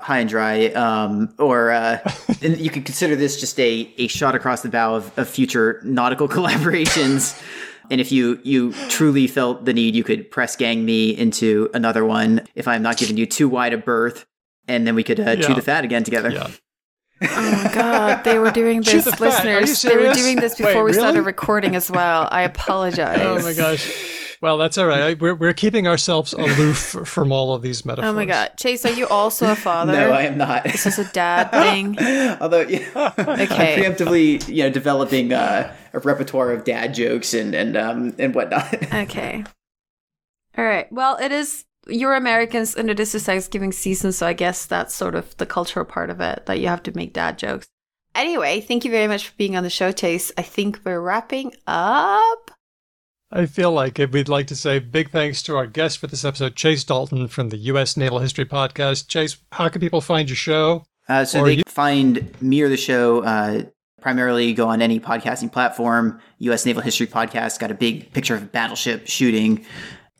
high and dry. Um, or uh, and you could consider this just a, a shot across the bow of, of future nautical collaborations. and if you you truly felt the need, you could press gang me into another one if I'm not giving you too wide a berth. And then we could uh, chew the fat again together. Yeah. Oh my god, they were doing this, the fat. Are you listeners. They were doing this Wait, before we started recording as well. I apologize. Oh my gosh. Well, that's all right. I- We're, we're keeping ourselves aloof from all of these metaphors. Oh my god, Chase, are you also a father? No, I am not. This is this a dad thing? Although, yeah, I'm Okay. preemptively, you know, developing uh, a repertoire of dad jokes and and um and whatnot. Okay. All right. Well, it is you're Americans and it is the Thanksgiving season, so I guess that's sort of the cultural part of it that you have to make dad jokes. Anyway, thank you very much for being on the show, Chase. I think we're wrapping up. I feel like it. We'd like to say big thanks to our guest for this episode, Chase Dalton from the U.S. Naval History Podcast. Chase, how can people find your show? Uh, so Or they you- find me or the show. Uh, primarily go on any podcasting platform. U.S. Naval History Podcast got a big picture of a battleship shooting,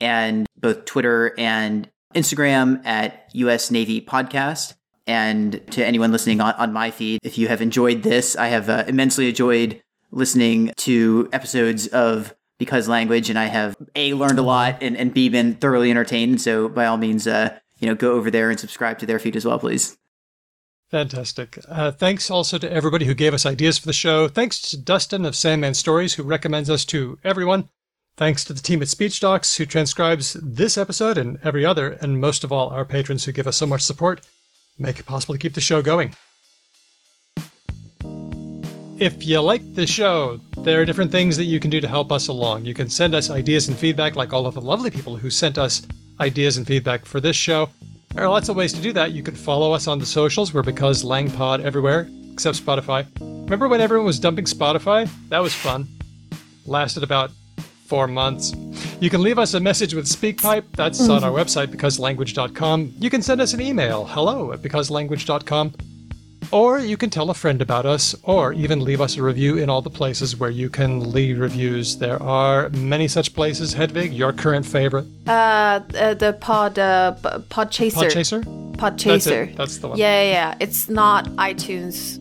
and both Twitter and Instagram at U.S. Navy Podcast. And to anyone listening on, on my feed, if you have enjoyed this, I have uh, immensely enjoyed listening to episodes of Because Language, and I have a learned a lot and, and b been thoroughly entertained. So by all means, uh, you know, go over there and subscribe to their feed as well, please. Fantastic. Uh, thanks also to everybody who gave us ideas for the show. Thanks to Dustin of Sandman Stories, who recommends us to everyone. Thanks to the team at Speech Docs, who transcribes this episode and every other, and most of all, our patrons who give us so much support, make it possible to keep the show going. If you like the show, there are different things that you can do to help us along. You can send us ideas and feedback, like all of the lovely people who sent us ideas and feedback for this show. There are lots of ways to do that. You can follow us on the socials. We're because LangPod everywhere, except Spotify. Remember when everyone was dumping Spotify? That was fun. Lasted about four months. You can leave us a message with SpeakPipe. That's on mm. our website, becauselanguage.com. You can send us an email, hello at becauselanguage.com. Or you can tell a friend about us, or even leave us a review in all the places where you can leave reviews. There are many such places. Hedvig, your current favorite. Uh, uh the pod, uh, pod chaser. Pod That's chaser. it. That's the one. Yeah, yeah, yeah. It's not iTunes.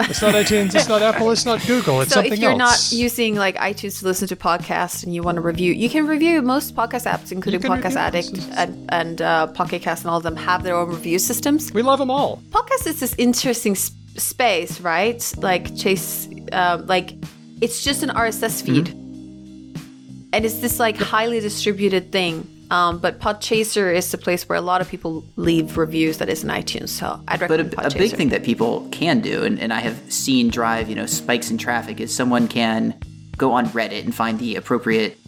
It's not iTunes, it's not Apple, it's not Google, it's so something else. So if you're else. not using like iTunes to listen to podcasts and you want to review, you can review most podcast apps, including Podcast Addict most. and, and uh, Pocket Cast, and all of them have their own review systems. we love them all. Podcast is this interesting s- space, right? Like Chase, um, like it's just an RSS feed, and it's this like highly distributed thing. Um, but Podchaser is the place where a lot of people leave reviews that isn't iTunes. So I'd But a, a big thing that people can do, and, and I have seen drive, you know, spikes in traffic, is someone can go on Reddit and find the appropriate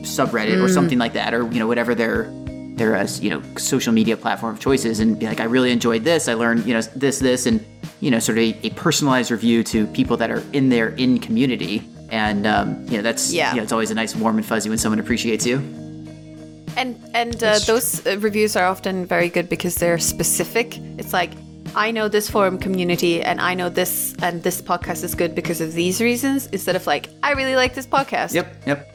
subreddit or something like that, or you know, whatever their their uh, you know social media platform of choices, and be like, I really enjoyed this. I learned you know this this, and you know, sort of a, a personalized review to people that are in their in community, and um, you know, that's Yeah. you know, it's always a nice warm and fuzzy when someone appreciates you. And and uh, those uh, reviews are often very good because they're specific. It's like I know this forum community and I know this and this podcast is good because of these reasons instead of like I really like this podcast. Yep, yep.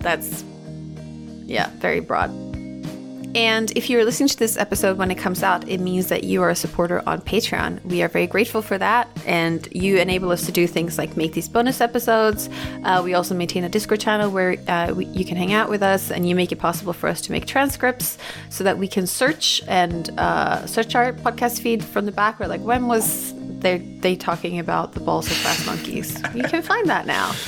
That's yeah, very broad. And if you're listening to this episode when it comes out, it means that you are a supporter on Patreon. We are very grateful for that. And you enable us to do things like make these bonus episodes. Uh, we also maintain a Discord channel where uh, we, you can hang out with us and you make it possible for us to make transcripts so that we can search and uh, search our podcast feed from the back. We're like, when was they, they talking about the balls of fast monkeys? You can find that now.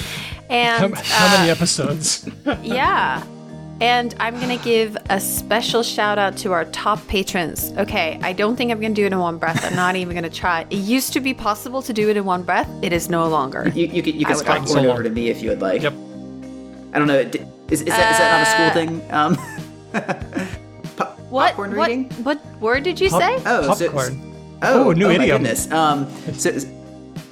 And how many uh, episodes? yeah. And I'm going to give a special shout out to our top patrons. Okay, I don't think I'm going to do it in one breath. I'm not even going to try. It used to be possible to do it in one breath. It is no longer. You, you can, you can I would Scott like over to me if you would like. Yep. I don't know. d- Is, is, that, is that not a school Uh, thing? Um, po- What, popcorn what, reading? what word did you Pop- say? Oh, so- Popcorn. Oh, Oh, new oh my idiom. goodness. Um, so,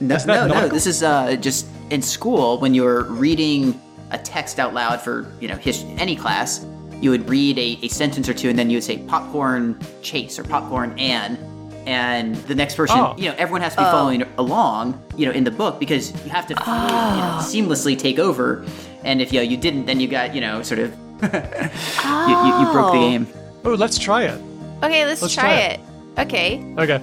no, no, no. This is uh, just in school when you're reading a text out loud for you know his, any class. You would read a, a sentence or two, and then you would say popcorn chase or popcorn and, and the next person, Oh. you know, everyone has to be oh. following along, you know, in the book because you have to you know, oh. seamlessly take over. And if you know, you didn't, then you got you know sort of you, you, you broke the Oh. game. Oh, let's try it. Okay, let's, Let's try, try it. Okay, Okay.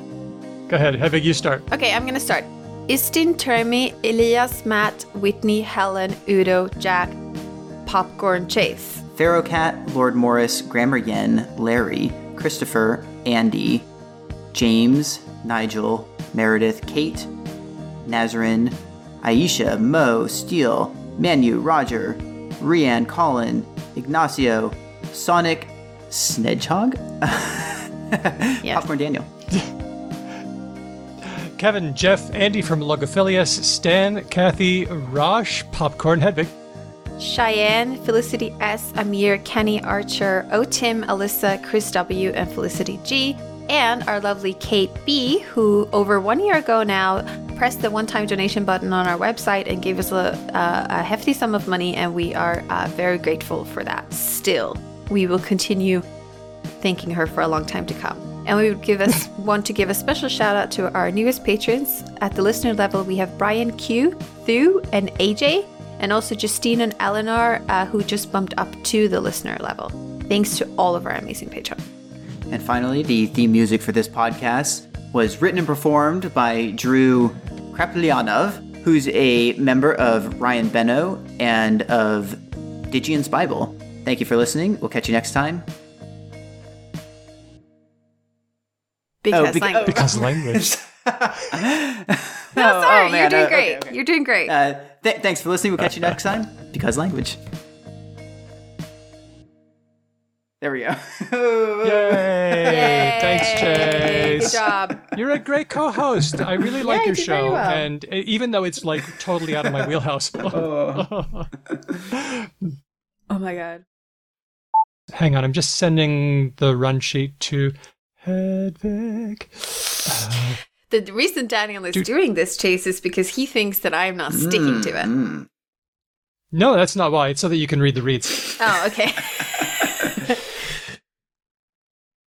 Go ahead. Have you start. okay, I'm gonna start. Iztin, Termy, Elias, Matt, Whitney, Helen, Udo, Jack, Popcorn Chase. Pharaoh Cat, Lord Morgoth, Grammar Yen, Larry, Christopher, Andy, James, Nigel, Meredith, Kate, Nazarene, Aisha, Mo, Steele, Manu, Roger, Rianne, Colin, Ignacio, Sonic, Snedgehog, Yeah. Popcorn Daniel. Kevin, Jeff, Andy from Logophilius, Stan, Kathy, Rosh, Popcorn, Hedvig. Cheyenne, Felicity S, Amir, Canny Archer, O Tim, Alyssa, Chris W, and Felicity G, and our lovely Kate B, who over one year ago now pressed the one time donation button on our website and gave us a, a, hefty sum of money, and we are uh, very grateful for that. Still, we will continue thanking her for a long time to come. And we would give us want to give a special shout out to our newest patrons. At the listener level, we have Brian Q, Thu, and AJ, and also Justine and Eleanor, uh, who just bumped up to the listener level. Thanks to all of our amazing patrons. And finally, the theme music for this podcast was written and performed by Drew Krapljanov, who's a member of Ryan Beno and of Digian's Bible. Thank you for listening. We'll catch you next time. Because beca- language. Because language. no, sorry, oh, man, you're doing uh, great. okay, okay. You're doing great. Uh, th- thanks for listening. We'll catch you next time. Because language. There we go. Yay! Yay! Thanks, Chase. Good job. You're a great co-host. I really like you your show, well. and uh, even though it's like totally out of my wheelhouse. Oh my god. Hang on, I'm just sending the run sheet to Hedvig. The reason Daniel is Dude. doing this, Chase, is because he thinks that I'm not sticking to it. Mm. No, that's not why. It's so that you can read the reads. Oh, okay.